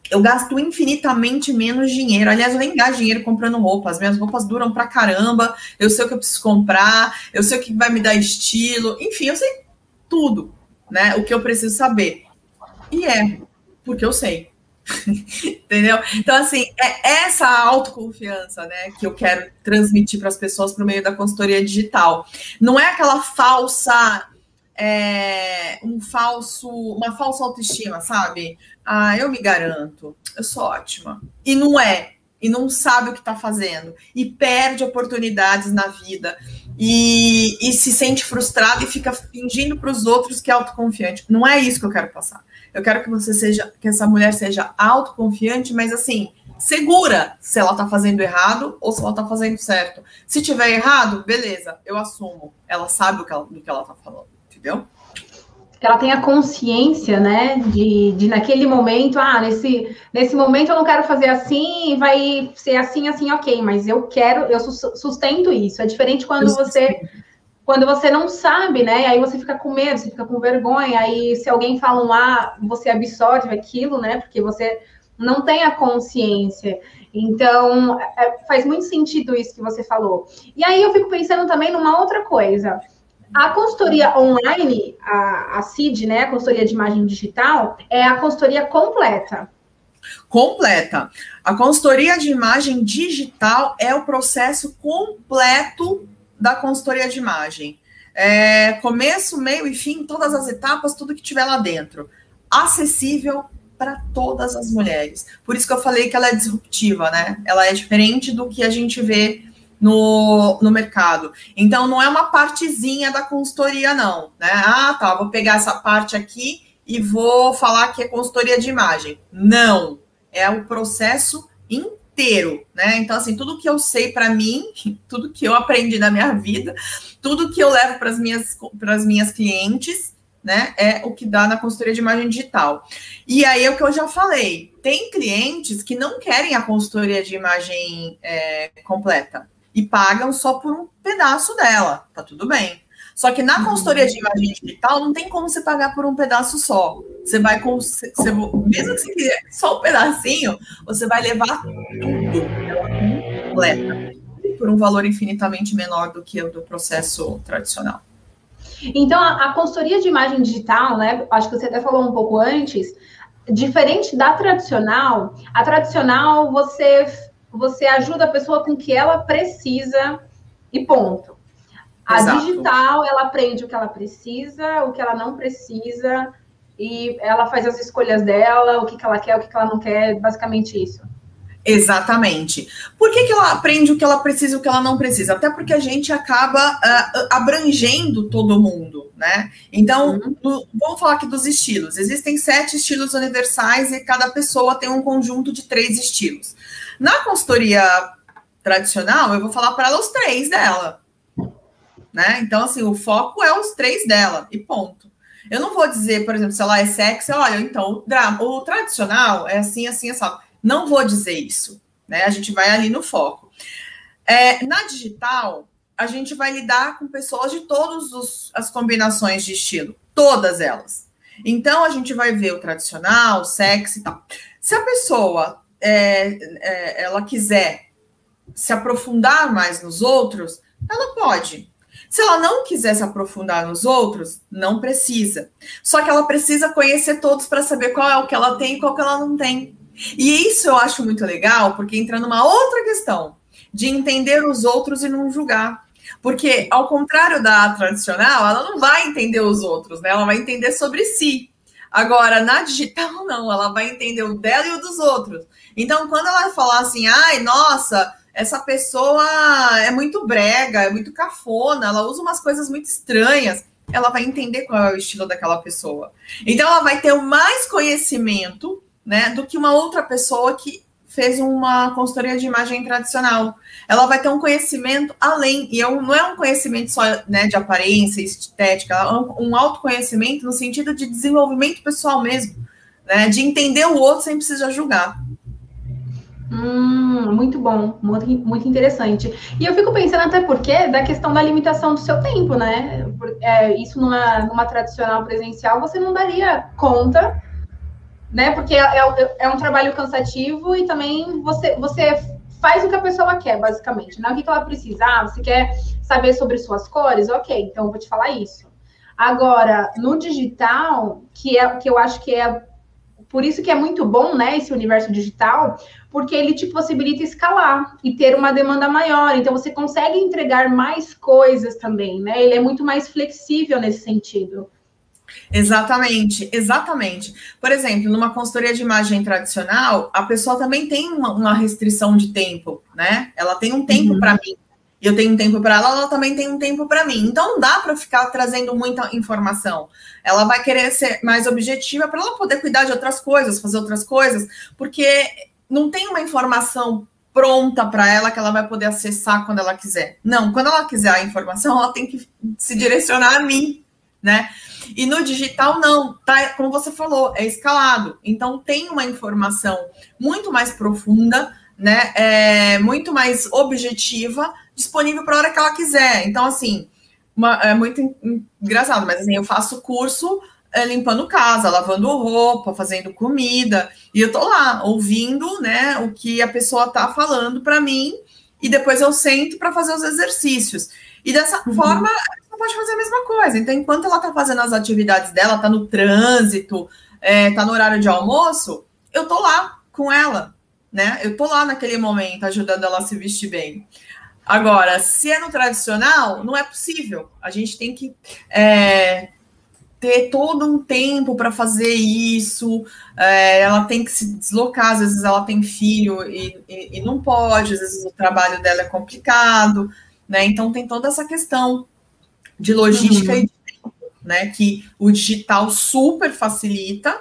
eu gasto infinitamente menos dinheiro. Aliás, eu nem gasto dinheiro comprando roupas. Minhas roupas duram pra caramba. Eu sei o que eu preciso comprar, eu sei o que vai me dar estilo. Enfim, eu sei tudo, né? O que eu preciso saber. E é, porque eu sei. Entendeu? Então, assim, é essa autoconfiança, né, que eu quero transmitir para as pessoas por meio da consultoria digital. Não é aquela falsa, é, um falso, uma falsa autoestima, sabe? Ah, eu me garanto, eu sou ótima. E não é, e não sabe o que está fazendo, e perde oportunidades na vida, e, e se sente frustrado e fica fingindo para os outros que é autoconfiante. Não é isso que eu quero passar. Eu quero que você seja, que essa mulher seja autoconfiante, mas assim, segura se ela tá fazendo errado ou se ela tá fazendo certo. Se tiver errado, beleza, eu assumo. Ela sabe o que ela, do que ela tá falando, entendeu? ela tenha consciência, né, de, de naquele momento, ah, nesse, nesse momento eu não quero fazer assim, vai ser assim, assim, ok, mas eu quero, eu sustento isso. É diferente quando você quando você não sabe, né? Aí você fica com medo, você fica com vergonha, aí se alguém fala um A, você absorve aquilo, né? Porque você não tem a consciência. Então, é, faz muito sentido isso que você falou. E aí eu fico pensando também numa outra coisa. A consultoria online, a, a CID, né, a consultoria de imagem digital, é a consultoria completa. Completa. A consultoria de imagem digital é o processo completo da consultoria de imagem. É, começo, meio e fim, todas as etapas, tudo que tiver lá dentro. Acessível para todas as mulheres. Por isso que eu falei que ela é disruptiva, né? Ela é diferente do que a gente vê no, no mercado. Então, não é uma partezinha da consultoria, não. Né? Ah, tá, vou pegar essa parte aqui e vou falar que é consultoria de imagem. Não, é o processo inteiro, né? Então, assim, tudo que eu sei para mim, tudo que eu aprendi na minha vida, tudo que eu levo para as minhas, minhas clientes, né? É o que dá na consultoria de imagem digital. E aí é o que eu já falei: tem clientes que não querem a consultoria de imagem é, completa e pagam só por um pedaço dela, tá tudo bem. Só que na consultoria de imagem digital não tem como você pagar por um pedaço só. Você vai com, você, mesmo que você quiser só um pedacinho, você vai levar tudo, completa, por um valor infinitamente menor do que o do processo tradicional. Então, a, a consultoria de imagem digital, né? Acho que você até falou um pouco antes, diferente da tradicional, a tradicional você você ajuda a pessoa com o que ela precisa e ponto. A Exato. digital, ela aprende o que ela precisa, o que ela não precisa, e ela faz as escolhas dela, o que, que ela quer, o que, que ela não quer, basicamente isso. Exatamente. Por que, que ela aprende o que ela precisa e o que ela não precisa? Até porque a gente acaba uh, abrangendo todo mundo, né? Então, uhum. vamos falar aqui dos estilos. Existem sete estilos universais e cada pessoa tem um conjunto de três estilos. Na consultoria tradicional, eu vou falar para ela os três dela. Né? Então, assim, o foco é os três dela, e ponto. Eu não vou dizer, por exemplo, se ela é sexy, olha, então, o, o tradicional é assim, assim, assim. Não vou dizer isso, né? A gente vai ali no foco. É, na digital, a gente vai lidar com pessoas de todas as combinações de estilo, todas elas. Então, a gente vai ver o tradicional, o sexy e tal. Se a pessoa é, é, ela quiser se aprofundar mais nos outros, ela pode. Se ela não quiser se aprofundar nos outros, não precisa. Só que ela precisa conhecer todos para saber qual é o que ela tem e qual que ela não tem. E isso eu acho muito legal, porque entra numa outra questão de entender os outros e não julgar. Porque, ao contrário da tradicional, ela não vai entender os outros, né? Ela vai entender sobre si. Agora, na digital, não, ela vai entender o dela e o dos outros. Então, quando ela falar assim, ai, nossa, essa pessoa é muito brega, é muito cafona, ela usa umas coisas muito estranhas, ela vai entender qual é o estilo daquela pessoa. Então, ela vai ter mais conhecimento, né, do que uma outra pessoa que fez uma consultoria de imagem tradicional. Ela vai ter um conhecimento além, e é não é um conhecimento só né, de aparência, estética, é um, autoconhecimento no sentido de desenvolvimento pessoal mesmo, né, de entender o outro sem precisar julgar. Hum, muito bom, muito, muito interessante. E eu fico pensando até porque da questão da limitação do seu tempo, né? É, isso numa, numa tradicional presencial você não daria conta né? Porque é, é, é, um trabalho cansativo e também você, você faz o que a pessoa quer, basicamente. Né? O que, que ela precisa? Ah, você quer saber sobre suas cores? Ok, então eu vou te falar isso. Agora, no digital, que é que eu acho que é por isso que é muito bom, né, esse universo digital, porque ele te possibilita escalar e ter uma demanda maior. Então você consegue entregar mais coisas também, né? Ele é muito mais flexível nesse sentido. Exatamente, exatamente. Por exemplo, numa consultoria de imagem tradicional, a pessoa também tem uma, uma restrição de tempo, né? Ela tem um tempo uhum. para mim, e eu tenho um tempo para ela, ela também tem um tempo para mim. Então não dá para ficar trazendo muita informação. Ela vai querer ser mais objetiva para ela poder cuidar de outras coisas, fazer outras coisas, porque não tem uma informação pronta para ela que ela vai poder acessar quando ela quiser. Não, quando ela quiser a informação, ela tem que se direcionar a mim, né? E no digital, não, tá, como você falou, é escalado. Então tem uma informação muito mais profunda, né? É, muito mais objetiva, disponível para a hora que ela quiser. Então, assim, uma, é muito engraçado, mas assim, eu faço curso limpando casa, lavando roupa, fazendo comida, e eu tô lá ouvindo, né, o que a pessoa tá falando para mim, e depois eu sento para fazer os exercícios. E dessa uhum. forma, ela pode fazer a mesma coisa. Então, enquanto ela está fazendo as atividades dela, está no trânsito, é, tá no horário de almoço, eu tô lá com ela, né? Eu tô lá naquele momento ajudando ela a se vestir bem. Agora, se é no tradicional, não é possível. A gente tem que é, ter todo um tempo para fazer isso. É, ela tem que se deslocar, às vezes ela tem filho e, e, e, não pode, às vezes o trabalho dela é complicado, né? Então tem toda essa questão de logística uhum. e de tempo, né? Que o digital super facilita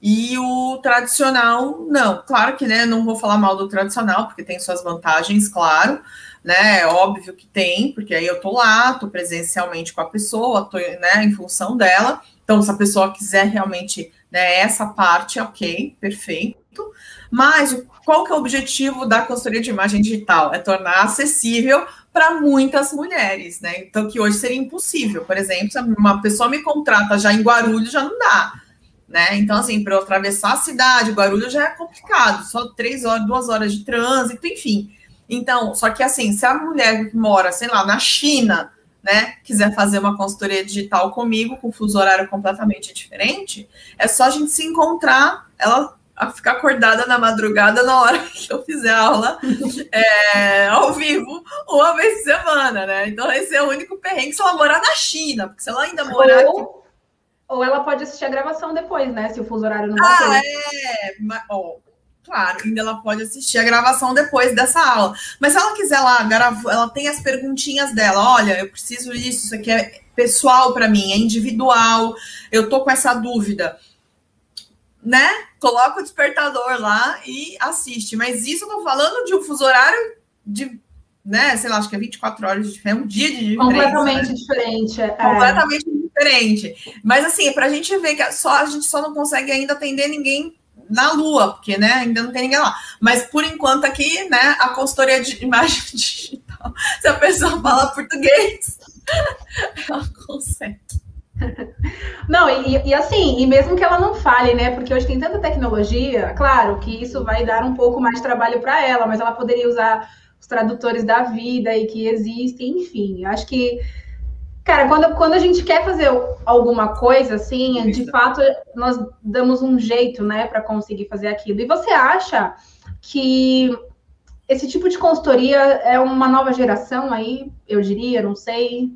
e o tradicional não. Claro que né, não vou falar mal do tradicional, porque tem suas vantagens, claro né? É óbvio que tem, porque aí eu tô lá, tô presencialmente com a pessoa, tô, né, em função dela. Então, se a pessoa quiser realmente né, essa parte, ok, perfeito. Mas qual que é o objetivo da consultoria de imagem digital? É tornar acessível para muitas mulheres, né? Então, que hoje seria impossível. Por exemplo, se uma pessoa me contrata já em Guarulhos, já não dá. Né? Então, assim, para eu atravessar a cidade, Guarulhos já é complicado, só três horas, duas horas de trânsito, enfim. Então, só que assim, se a mulher que mora, sei lá, na China, né, quiser fazer uma consultoria digital comigo, com fuso horário completamente diferente, é só a gente se encontrar, ela ficar acordada na madrugada na hora que eu fizer aula é, ao vivo uma vez por semana, né? Então esse é o único perrengue se ela morar na China, porque se ela ainda morar ou, aqui... ou ela pode assistir a gravação depois, né? Se o fuso horário não bater. Ah, é. Mas, ó, Claro, ainda ela pode assistir a gravação depois dessa aula. Mas se ela quiser lá, ela tem as perguntinhas dela. Olha, eu preciso disso, isso aqui é pessoal para mim, é individual. Eu tô com essa dúvida, né? Coloca o despertador lá e assiste. Mas isso eu tô falando de um fuso horário de, né? Sei lá, acho que é 24 horas de diferença, um dia de diferença. Completamente né? diferente. É. Completamente diferente. Mas assim, para a gente ver que só a gente só não consegue ainda atender ninguém na Lua, porque né, ainda não tem ninguém lá. Mas por enquanto aqui, né, a consultoria de imagem digital, se a pessoa fala português, ela consegue. Não, e, e, assim, e mesmo que ela não fale, né? Porque hoje tem tanta tecnologia, claro que isso vai dar um pouco mais de trabalho para ela, mas ela poderia usar os tradutores da vida e que existem, enfim. Acho que Cara, quando, quando a gente quer fazer alguma coisa assim, de fato, nós damos um jeito, né, para conseguir fazer aquilo. E você acha que esse tipo de consultoria é uma nova geração aí, eu diria, não sei.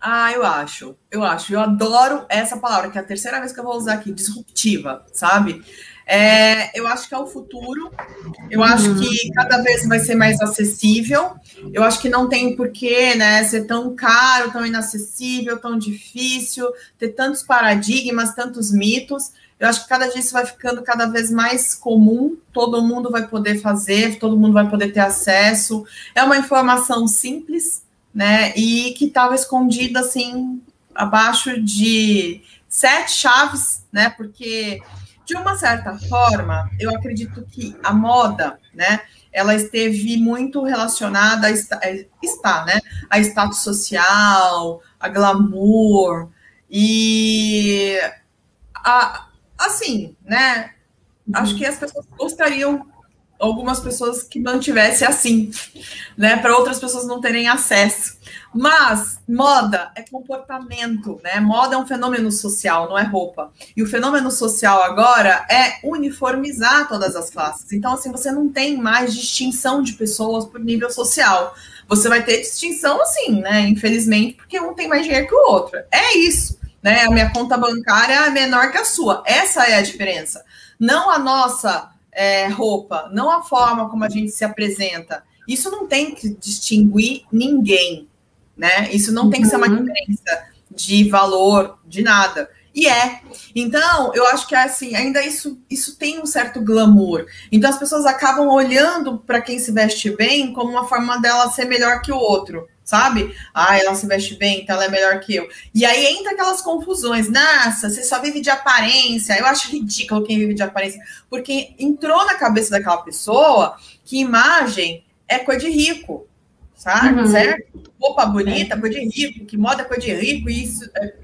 Ah, eu acho, eu acho. Eu adoro essa palavra, que é a terceira vez que eu vou usar aqui, disruptiva, sabe? É, eu acho que é o futuro. Eu acho que uhum. cada vez vai ser mais acessível. Eu acho que não tem porquê, né, ser tão caro, tão inacessível, tão difícil, ter tantos paradigmas, tantos mitos. Eu acho que cada dia isso vai ficando cada vez mais comum. Todo mundo vai poder fazer, todo mundo vai poder ter acesso. É uma informação simples, né, e que estava escondida assim abaixo de sete chaves, né, porque de uma certa forma, eu acredito que a moda, né, ela esteve muito relacionada a é, está, né, a status social, a glamour e a, assim, né? Acho que as pessoas gostariam algumas pessoas que mantivesse assim, né, para outras pessoas não terem acesso. Mas moda é comportamento, né? Moda é um fenômeno social, não é roupa. E o fenômeno social agora é uniformizar todas as classes. Então, assim, você não tem mais distinção de pessoas por nível social. Você vai ter distinção, assim, né? Infelizmente, porque um tem mais dinheiro que o outro. É isso, né? A minha conta bancária é menor que a sua. Essa é a diferença. Não a nossa é, roupa, não a forma como a gente se apresenta. Isso não tem que distinguir ninguém, né? Isso não tem que ser uma uhum. diferença de valor, de nada. E é. Então, eu acho que assim, ainda isso, isso tem um certo glamour. Então as pessoas acabam olhando para quem se veste bem como uma forma dela ser melhor que o outro sabe? Ah, ela se veste bem, então ela é melhor que eu. E aí entra aquelas confusões. Nossa, você só vive de aparência. Eu acho ridículo quem vive de aparência, porque entrou na cabeça daquela pessoa que imagem é coisa de rico, sabe? Uhum. Certo? Roupa bonita, coisa de rico, que moda é coisa de rico, isso. É...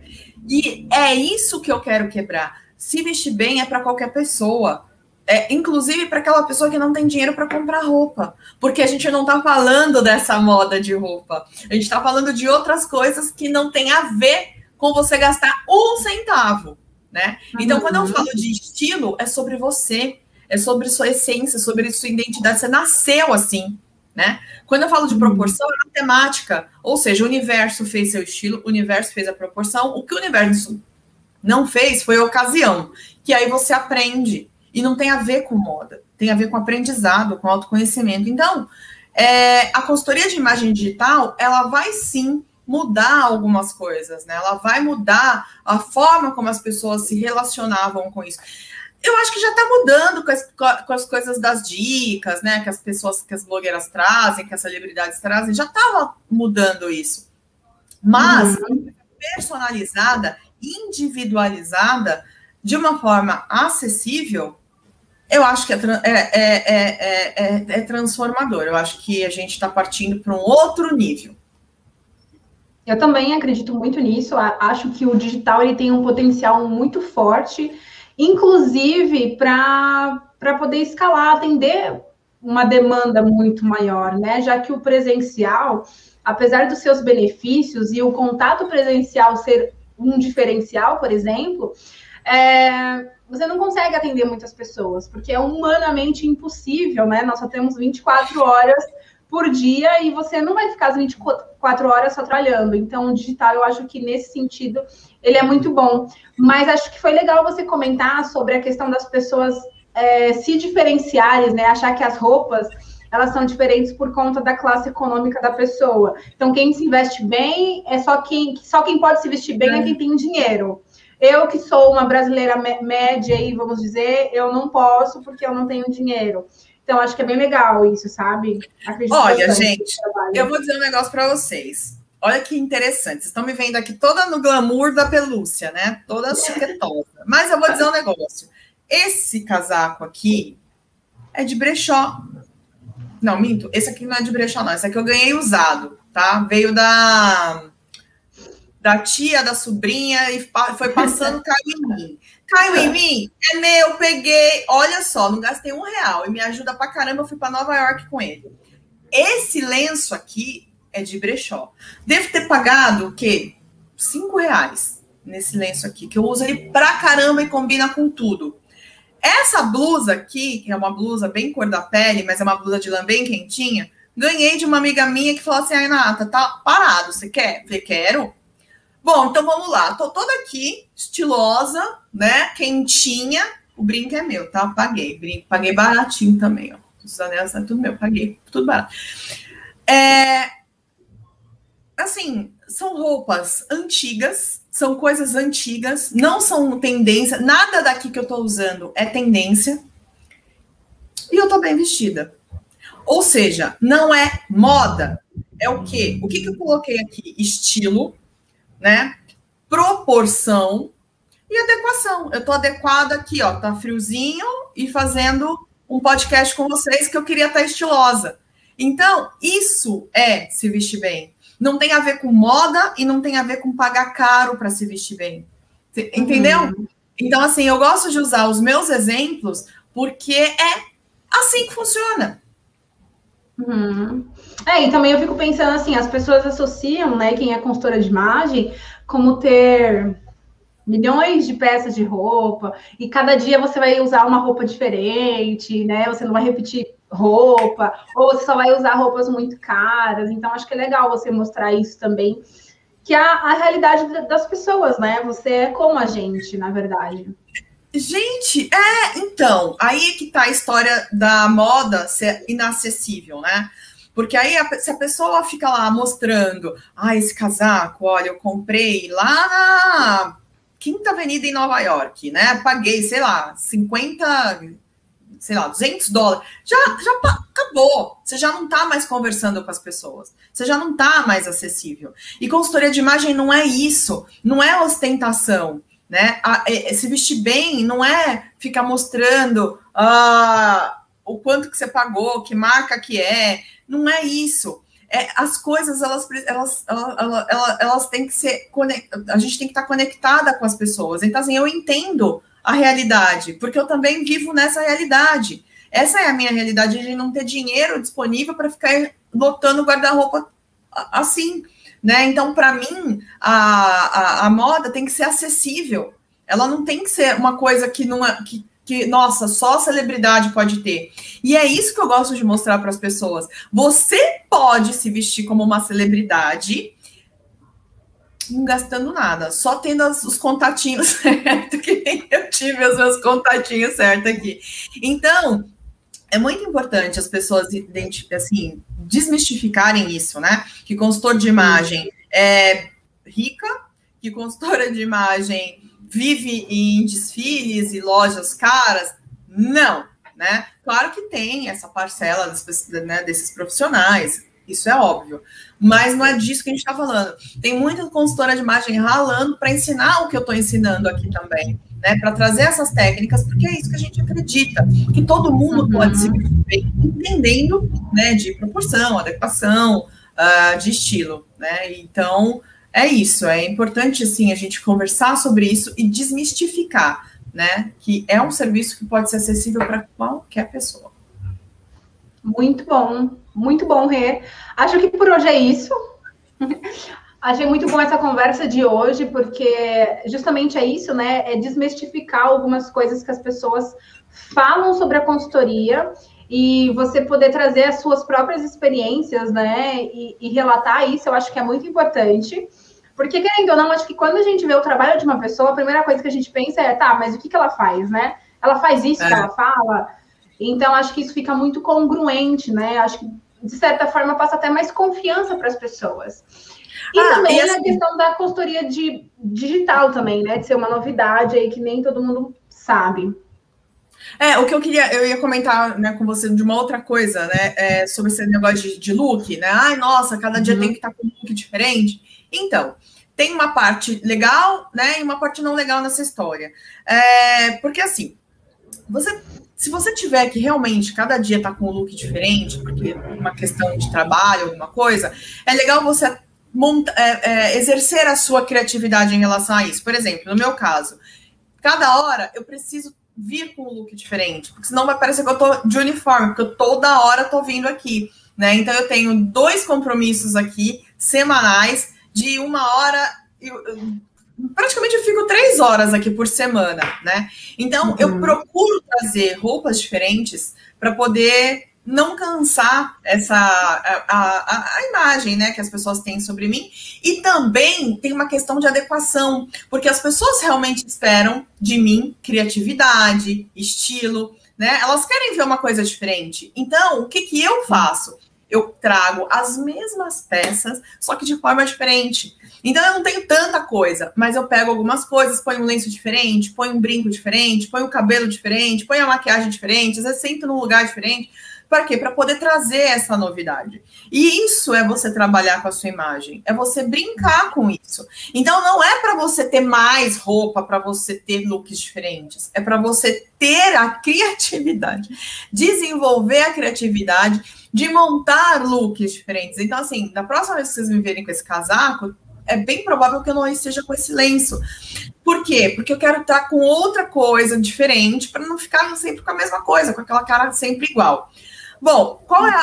E é isso que eu quero quebrar. Se vestir bem é para qualquer pessoa. é, inclusive para aquela pessoa que não tem dinheiro para comprar roupa, porque a gente não está falando dessa moda de roupa, a gente está falando de outras coisas que não tem a ver com você gastar um centavo, né? Então, quando eu uhum. falo de estilo, é sobre você, é sobre sua essência, sobre sua identidade. Você nasceu assim, né? Quando eu falo de uhum. proporção, é matemática, ou seja, o universo fez seu estilo, o universo fez a proporção. O que o universo não fez foi a ocasião, que aí você aprende e não tem a ver com moda, tem a ver com aprendizado, com autoconhecimento. Então, é, a consultoria de imagem digital, ela vai sim mudar algumas coisas, né? Ela vai mudar a forma como as pessoas se relacionavam com isso. Eu acho que já está mudando com as, com as, coisas das dicas, né? Que as pessoas, que as blogueiras trazem, que as celebridades trazem, já estava mudando isso. Mas uhum. personalizada, individualizada, de uma forma acessível, eu acho que é, é, é, é, transformador. Eu acho que a gente está partindo para um outro nível. Eu também acredito muito nisso. Acho que o digital ele tem um potencial muito forte, inclusive para poder escalar, atender uma demanda muito maior, né? Já que o presencial, apesar dos seus benefícios e o contato presencial ser um diferencial, por exemplo, é, você não consegue atender muitas pessoas, porque é humanamente impossível, né? Nós só temos 24 horas por dia e você não vai ficar as 24 horas só trabalhando. Então, o digital, eu acho que nesse sentido, ele é muito bom. Mas acho que foi legal você comentar sobre a questão das pessoas é, se diferenciarem, né? Achar que as roupas elas são diferentes por conta da classe econômica da pessoa. Então, quem se veste bem é só quem, só quem pode se vestir bem é, é quem tem dinheiro. Eu, que sou uma brasileira média, aí, vamos dizer, eu não posso porque eu não tenho dinheiro. Então, acho que é bem legal isso, sabe? Acredito Olha, gente, eu vou dizer um negócio para vocês. Olha que interessante. Vocês estão me vendo aqui toda no glamour da pelúcia, né? Toda chiquetosa. Mas eu vou dizer um negócio. Esse casaco aqui é de brechó. Não, minto. Esse aqui não é de brechó, não. Esse aqui eu ganhei usado, tá? Veio da da tia, da sobrinha, e foi passando, caiu em mim. Caiu em mim, é meu, peguei. Olha só, não gastei um real e me ajuda pra caramba. Eu fui para Nova York com ele. Esse lenço aqui é de brechó. Devo ter pagado o quê? Cinco reais nesse lenço aqui, que eu uso ele pra caramba e combina com tudo. Essa blusa aqui, que é uma blusa bem cor da pele, mas é uma blusa de lã bem quentinha, ganhei de uma amiga minha que falou assim: Ai, Renata, tá parado, você quer? Falei, quero. Bom, então vamos lá. Tô toda aqui, estilosa, né? Quentinha. O brinco é meu, tá? Paguei. Brinco, paguei baratinho também, ó. Os anéis é tudo meu, paguei tudo barato. É, assim, são roupas antigas, são coisas antigas, não são tendência, nada daqui que eu tô usando é tendência. E eu tô bem vestida. Ou seja, não é moda. É o quê? O que, que eu coloquei aqui? Estilo, né? Proporção e adequação. Eu tô adequada aqui, ó, tá friozinho e fazendo um podcast com vocês que eu queria estar estilosa. Então, isso é se vestir bem. Não tem a ver com moda e não tem a ver com pagar caro para se vestir bem. Entendeu? Uhum. Então, assim, eu gosto de usar os meus exemplos porque é assim que funciona. Uhum. É, e também eu fico pensando assim, as pessoas associam, né, quem é consultora de imagem, como ter milhões de peças de roupa, e cada dia você vai usar uma roupa diferente, né? Você não vai repetir roupa, ou você só vai usar roupas muito caras. Então, acho que é legal você mostrar isso também, que é a, a realidade das pessoas, né? Você é como a gente, na verdade. Gente, é, então, aí que tá a história da moda ser inacessível, né? Porque aí, a, se a pessoa fica lá mostrando, ah, esse casaco, olha, eu comprei lá na Quinta Avenida em Nova York, né? Paguei, sei lá, 50, sei lá, 200 dólares. Já, já acabou. Você já não tá mais conversando com as pessoas. Você já não tá mais acessível. E consultoria de imagem não é isso. Não é ostentação né? A, é, se vestir bem não é ficar mostrando ah, o quanto que você pagou, que marca que é, não é isso. É, as coisas elas, elas, elas, elas, elas têm que ser a gente tem que estar conectada com as pessoas. Então, assim, eu entendo a realidade, porque eu também vivo nessa realidade. Essa é a minha realidade de não ter dinheiro disponível para ficar lotando guarda-roupa assim, né? Então, para mim, a, a, a, moda tem que ser acessível. Ela não tem que ser uma coisa que não é, que, que, nossa, só celebridade pode ter. E é isso que eu gosto de mostrar para as pessoas. Você pode se vestir como uma celebridade não gastando nada, só tendo as, os contatinhos certos, que eu tive os meus contatinhos certos aqui. Então, é muito importante as pessoas assim, desmistificarem isso, né? Que consultor de imagem é rica, que consultora de imagem vive em desfiles e lojas caras. Não, né? Claro que tem essa parcela né, desses profissionais, isso é óbvio. Mas não é disso que a gente está falando. Tem muita consultora de imagem ralando para ensinar o que eu estou ensinando aqui também, né? Para trazer essas técnicas, porque é isso que a gente acredita, que todo mundo uhum. pode se bem, entendendo, né? De proporção, adequação, uh, de estilo, né? Então é isso. É importante assim a gente conversar sobre isso e desmistificar, né? Que é um serviço que pode ser acessível para qualquer pessoa. Muito bom, muito bom, Rê. Acho que por hoje é isso. Achei muito bom essa conversa de hoje, porque justamente é isso, né? É desmistificar algumas coisas que as pessoas falam sobre a consultoria e você poder trazer as suas próprias experiências, né? E, e relatar isso, eu acho que é muito importante. Porque, querendo ou não, acho que quando a gente vê o trabalho de uma pessoa, a primeira coisa que a gente pensa é, tá, mas o que, que ela faz, né? Ela faz isso é. que ela fala? Então, acho que isso fica muito congruente, né? Acho que, de certa forma, passa até mais confiança para as pessoas. E ah, também e assim... a questão da consultoria de, digital também, né? De ser uma novidade aí que nem todo mundo sabe. É, o que eu queria, eu ia comentar né, com você de uma outra coisa, né? É, sobre esse negócio de, de, look, né? Ai, nossa, cada dia uhum. tem que estar com um look diferente. Então, tem uma parte legal, né? E uma parte não legal nessa história. É, porque assim, você se você tiver que realmente cada dia tá com um look diferente, porque uma questão de trabalho, alguma coisa, é legal você monta, é, é, exercer a sua criatividade em relação a isso. Por exemplo, no meu caso, cada hora eu preciso vir com um look diferente, porque senão vai parecer que eu tô de uniforme, porque eu toda hora tô vindo aqui, né? Então eu tenho dois compromissos aqui semanais de uma hora praticamente eu fico três horas aqui por semana, né? Então uhum. eu procuro trazer roupas diferentes para poder não cansar essa a, a, a, imagem né, que as pessoas têm sobre mim. E também tem uma questão de adequação, porque as pessoas realmente esperam de mim criatividade, estilo, né? Elas querem ver uma coisa diferente. Então, o que, que eu faço? Eu trago as mesmas peças, só que de forma diferente. Então eu não tenho tanta coisa, mas eu pego algumas coisas, ponho um lenço diferente, ponho um brinco diferente, ponho o cabelo diferente, ponho a maquiagem diferente, às vezes sento num lugar diferente. Para quê? Para poder trazer essa novidade. E isso é você trabalhar com a sua imagem, é você brincar com isso. Então não é para você ter mais roupa, para você ter looks diferentes, é para você ter a criatividade, desenvolver a criatividade de montar looks diferentes. Então assim, da próxima vez que vocês me verem com esse casaco, é bem provável que eu não esteja com esse lenço. Por quê? Porque eu quero estar com outra coisa diferente para não ficar sempre com a mesma coisa, com aquela cara sempre igual. Bom, qual é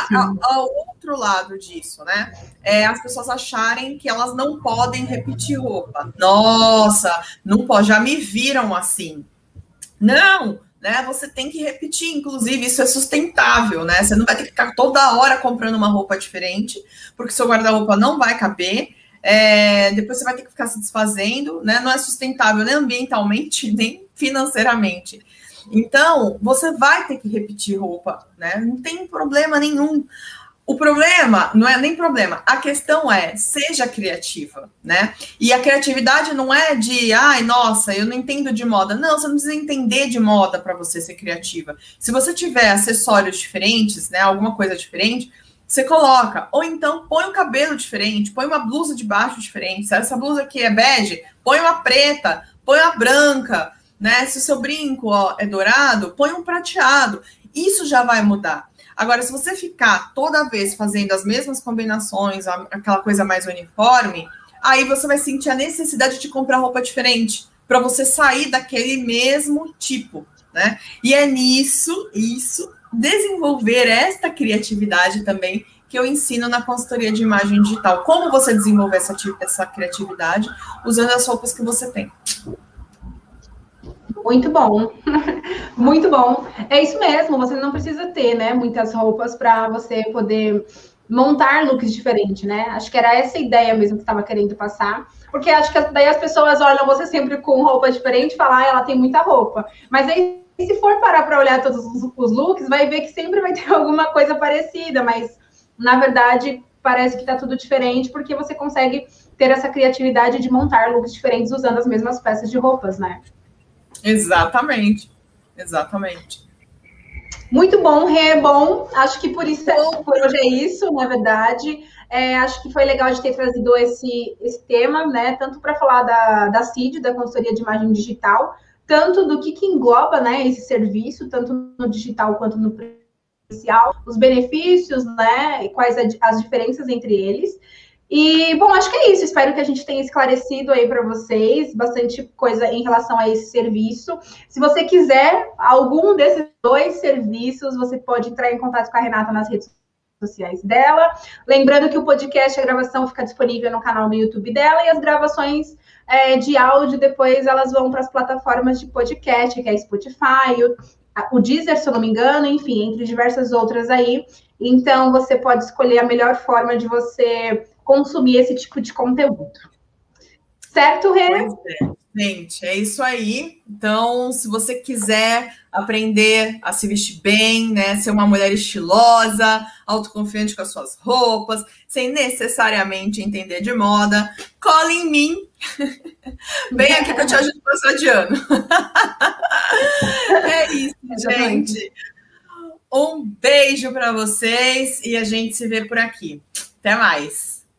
o outro lado disso, né? É as pessoas acharem que elas não podem repetir roupa. Nossa, não pode, já me viram assim. Não, né? Você tem que repetir, inclusive, isso é sustentável, né? Você não vai ter que ficar toda hora comprando uma roupa diferente, porque seu guarda-roupa não vai caber é, depois você vai ter que ficar se desfazendo, né? Não é sustentável nem ambientalmente, nem financeiramente. Então, você vai ter que repetir roupa, né? Não tem problema nenhum. O problema não é nem problema, a questão é seja criativa, né? E a criatividade não é de, ai, nossa, eu não entendo de moda. Não, você não precisa entender de moda para você ser criativa. Se você tiver acessórios diferentes, né, alguma coisa diferente, você coloca. Ou então põe um cabelo diferente, põe uma blusa de baixo diferente. Se essa blusa aqui é bege, põe uma preta, põe uma branca, né? Se o seu brinco ó, é dourado, põe um prateado. Isso já vai mudar. Agora, se você ficar toda vez fazendo as mesmas combinações, aquela coisa mais uniforme, aí você vai sentir a necessidade de comprar roupa diferente, para você sair daquele mesmo tipo, né? E é nisso, isso, desenvolver esta criatividade também que eu ensino na consultoria de imagem digital. Como você desenvolver essa, essa criatividade usando as roupas que você tem. Muito bom, muito bom. É isso mesmo, você não precisa ter, né, muitas roupas para você poder montar looks diferentes, né? Acho que era essa ideia mesmo que estava querendo passar. Porque acho que daí as pessoas olham você sempre com roupa diferente e falam, ah, ela tem muita roupa. Mas aí, se for parar para olhar todos os looks, vai ver que sempre vai ter alguma coisa parecida, mas na verdade parece que está tudo diferente, porque você consegue ter essa criatividade de montar looks diferentes usando as mesmas peças de roupas, né? Exatamente, exatamente. Muito bom, Rê, bom. Acho que por isso por hoje é isso, na verdade. É, acho que foi legal de ter trazido esse, esse tema, né? Tanto para falar da, da CID, da consultoria de imagem digital, tanto do que, que engloba né, esse serviço, tanto no digital quanto no presencial, os benefícios, né? Quais as diferenças entre eles. E, bom, acho que é isso. Espero que a gente tenha esclarecido aí para vocês bastante coisa em relação a esse serviço. Se você quiser algum desses dois serviços, você pode entrar em contato com a Renata nas redes sociais dela. Lembrando que o podcast, a gravação fica disponível no canal do YouTube dela e as gravações é, de áudio depois elas vão para as plataformas de podcast, que é Spotify, o, o Deezer, se eu não me engano, enfim, entre diversas outras aí. Então, você pode escolher a melhor forma de você consumir esse tipo de conteúdo. Certo, Rê? É. Gente, é isso aí. Então, se você quiser aprender a se vestir bem, né, ser uma mulher estilosa, autoconfiante com as suas roupas, sem necessariamente entender de moda, cola em mim. Vem aqui que eu te ajudo a passar de ano. é isso, gente. Um beijo para vocês e a gente se vê por aqui. Até mais.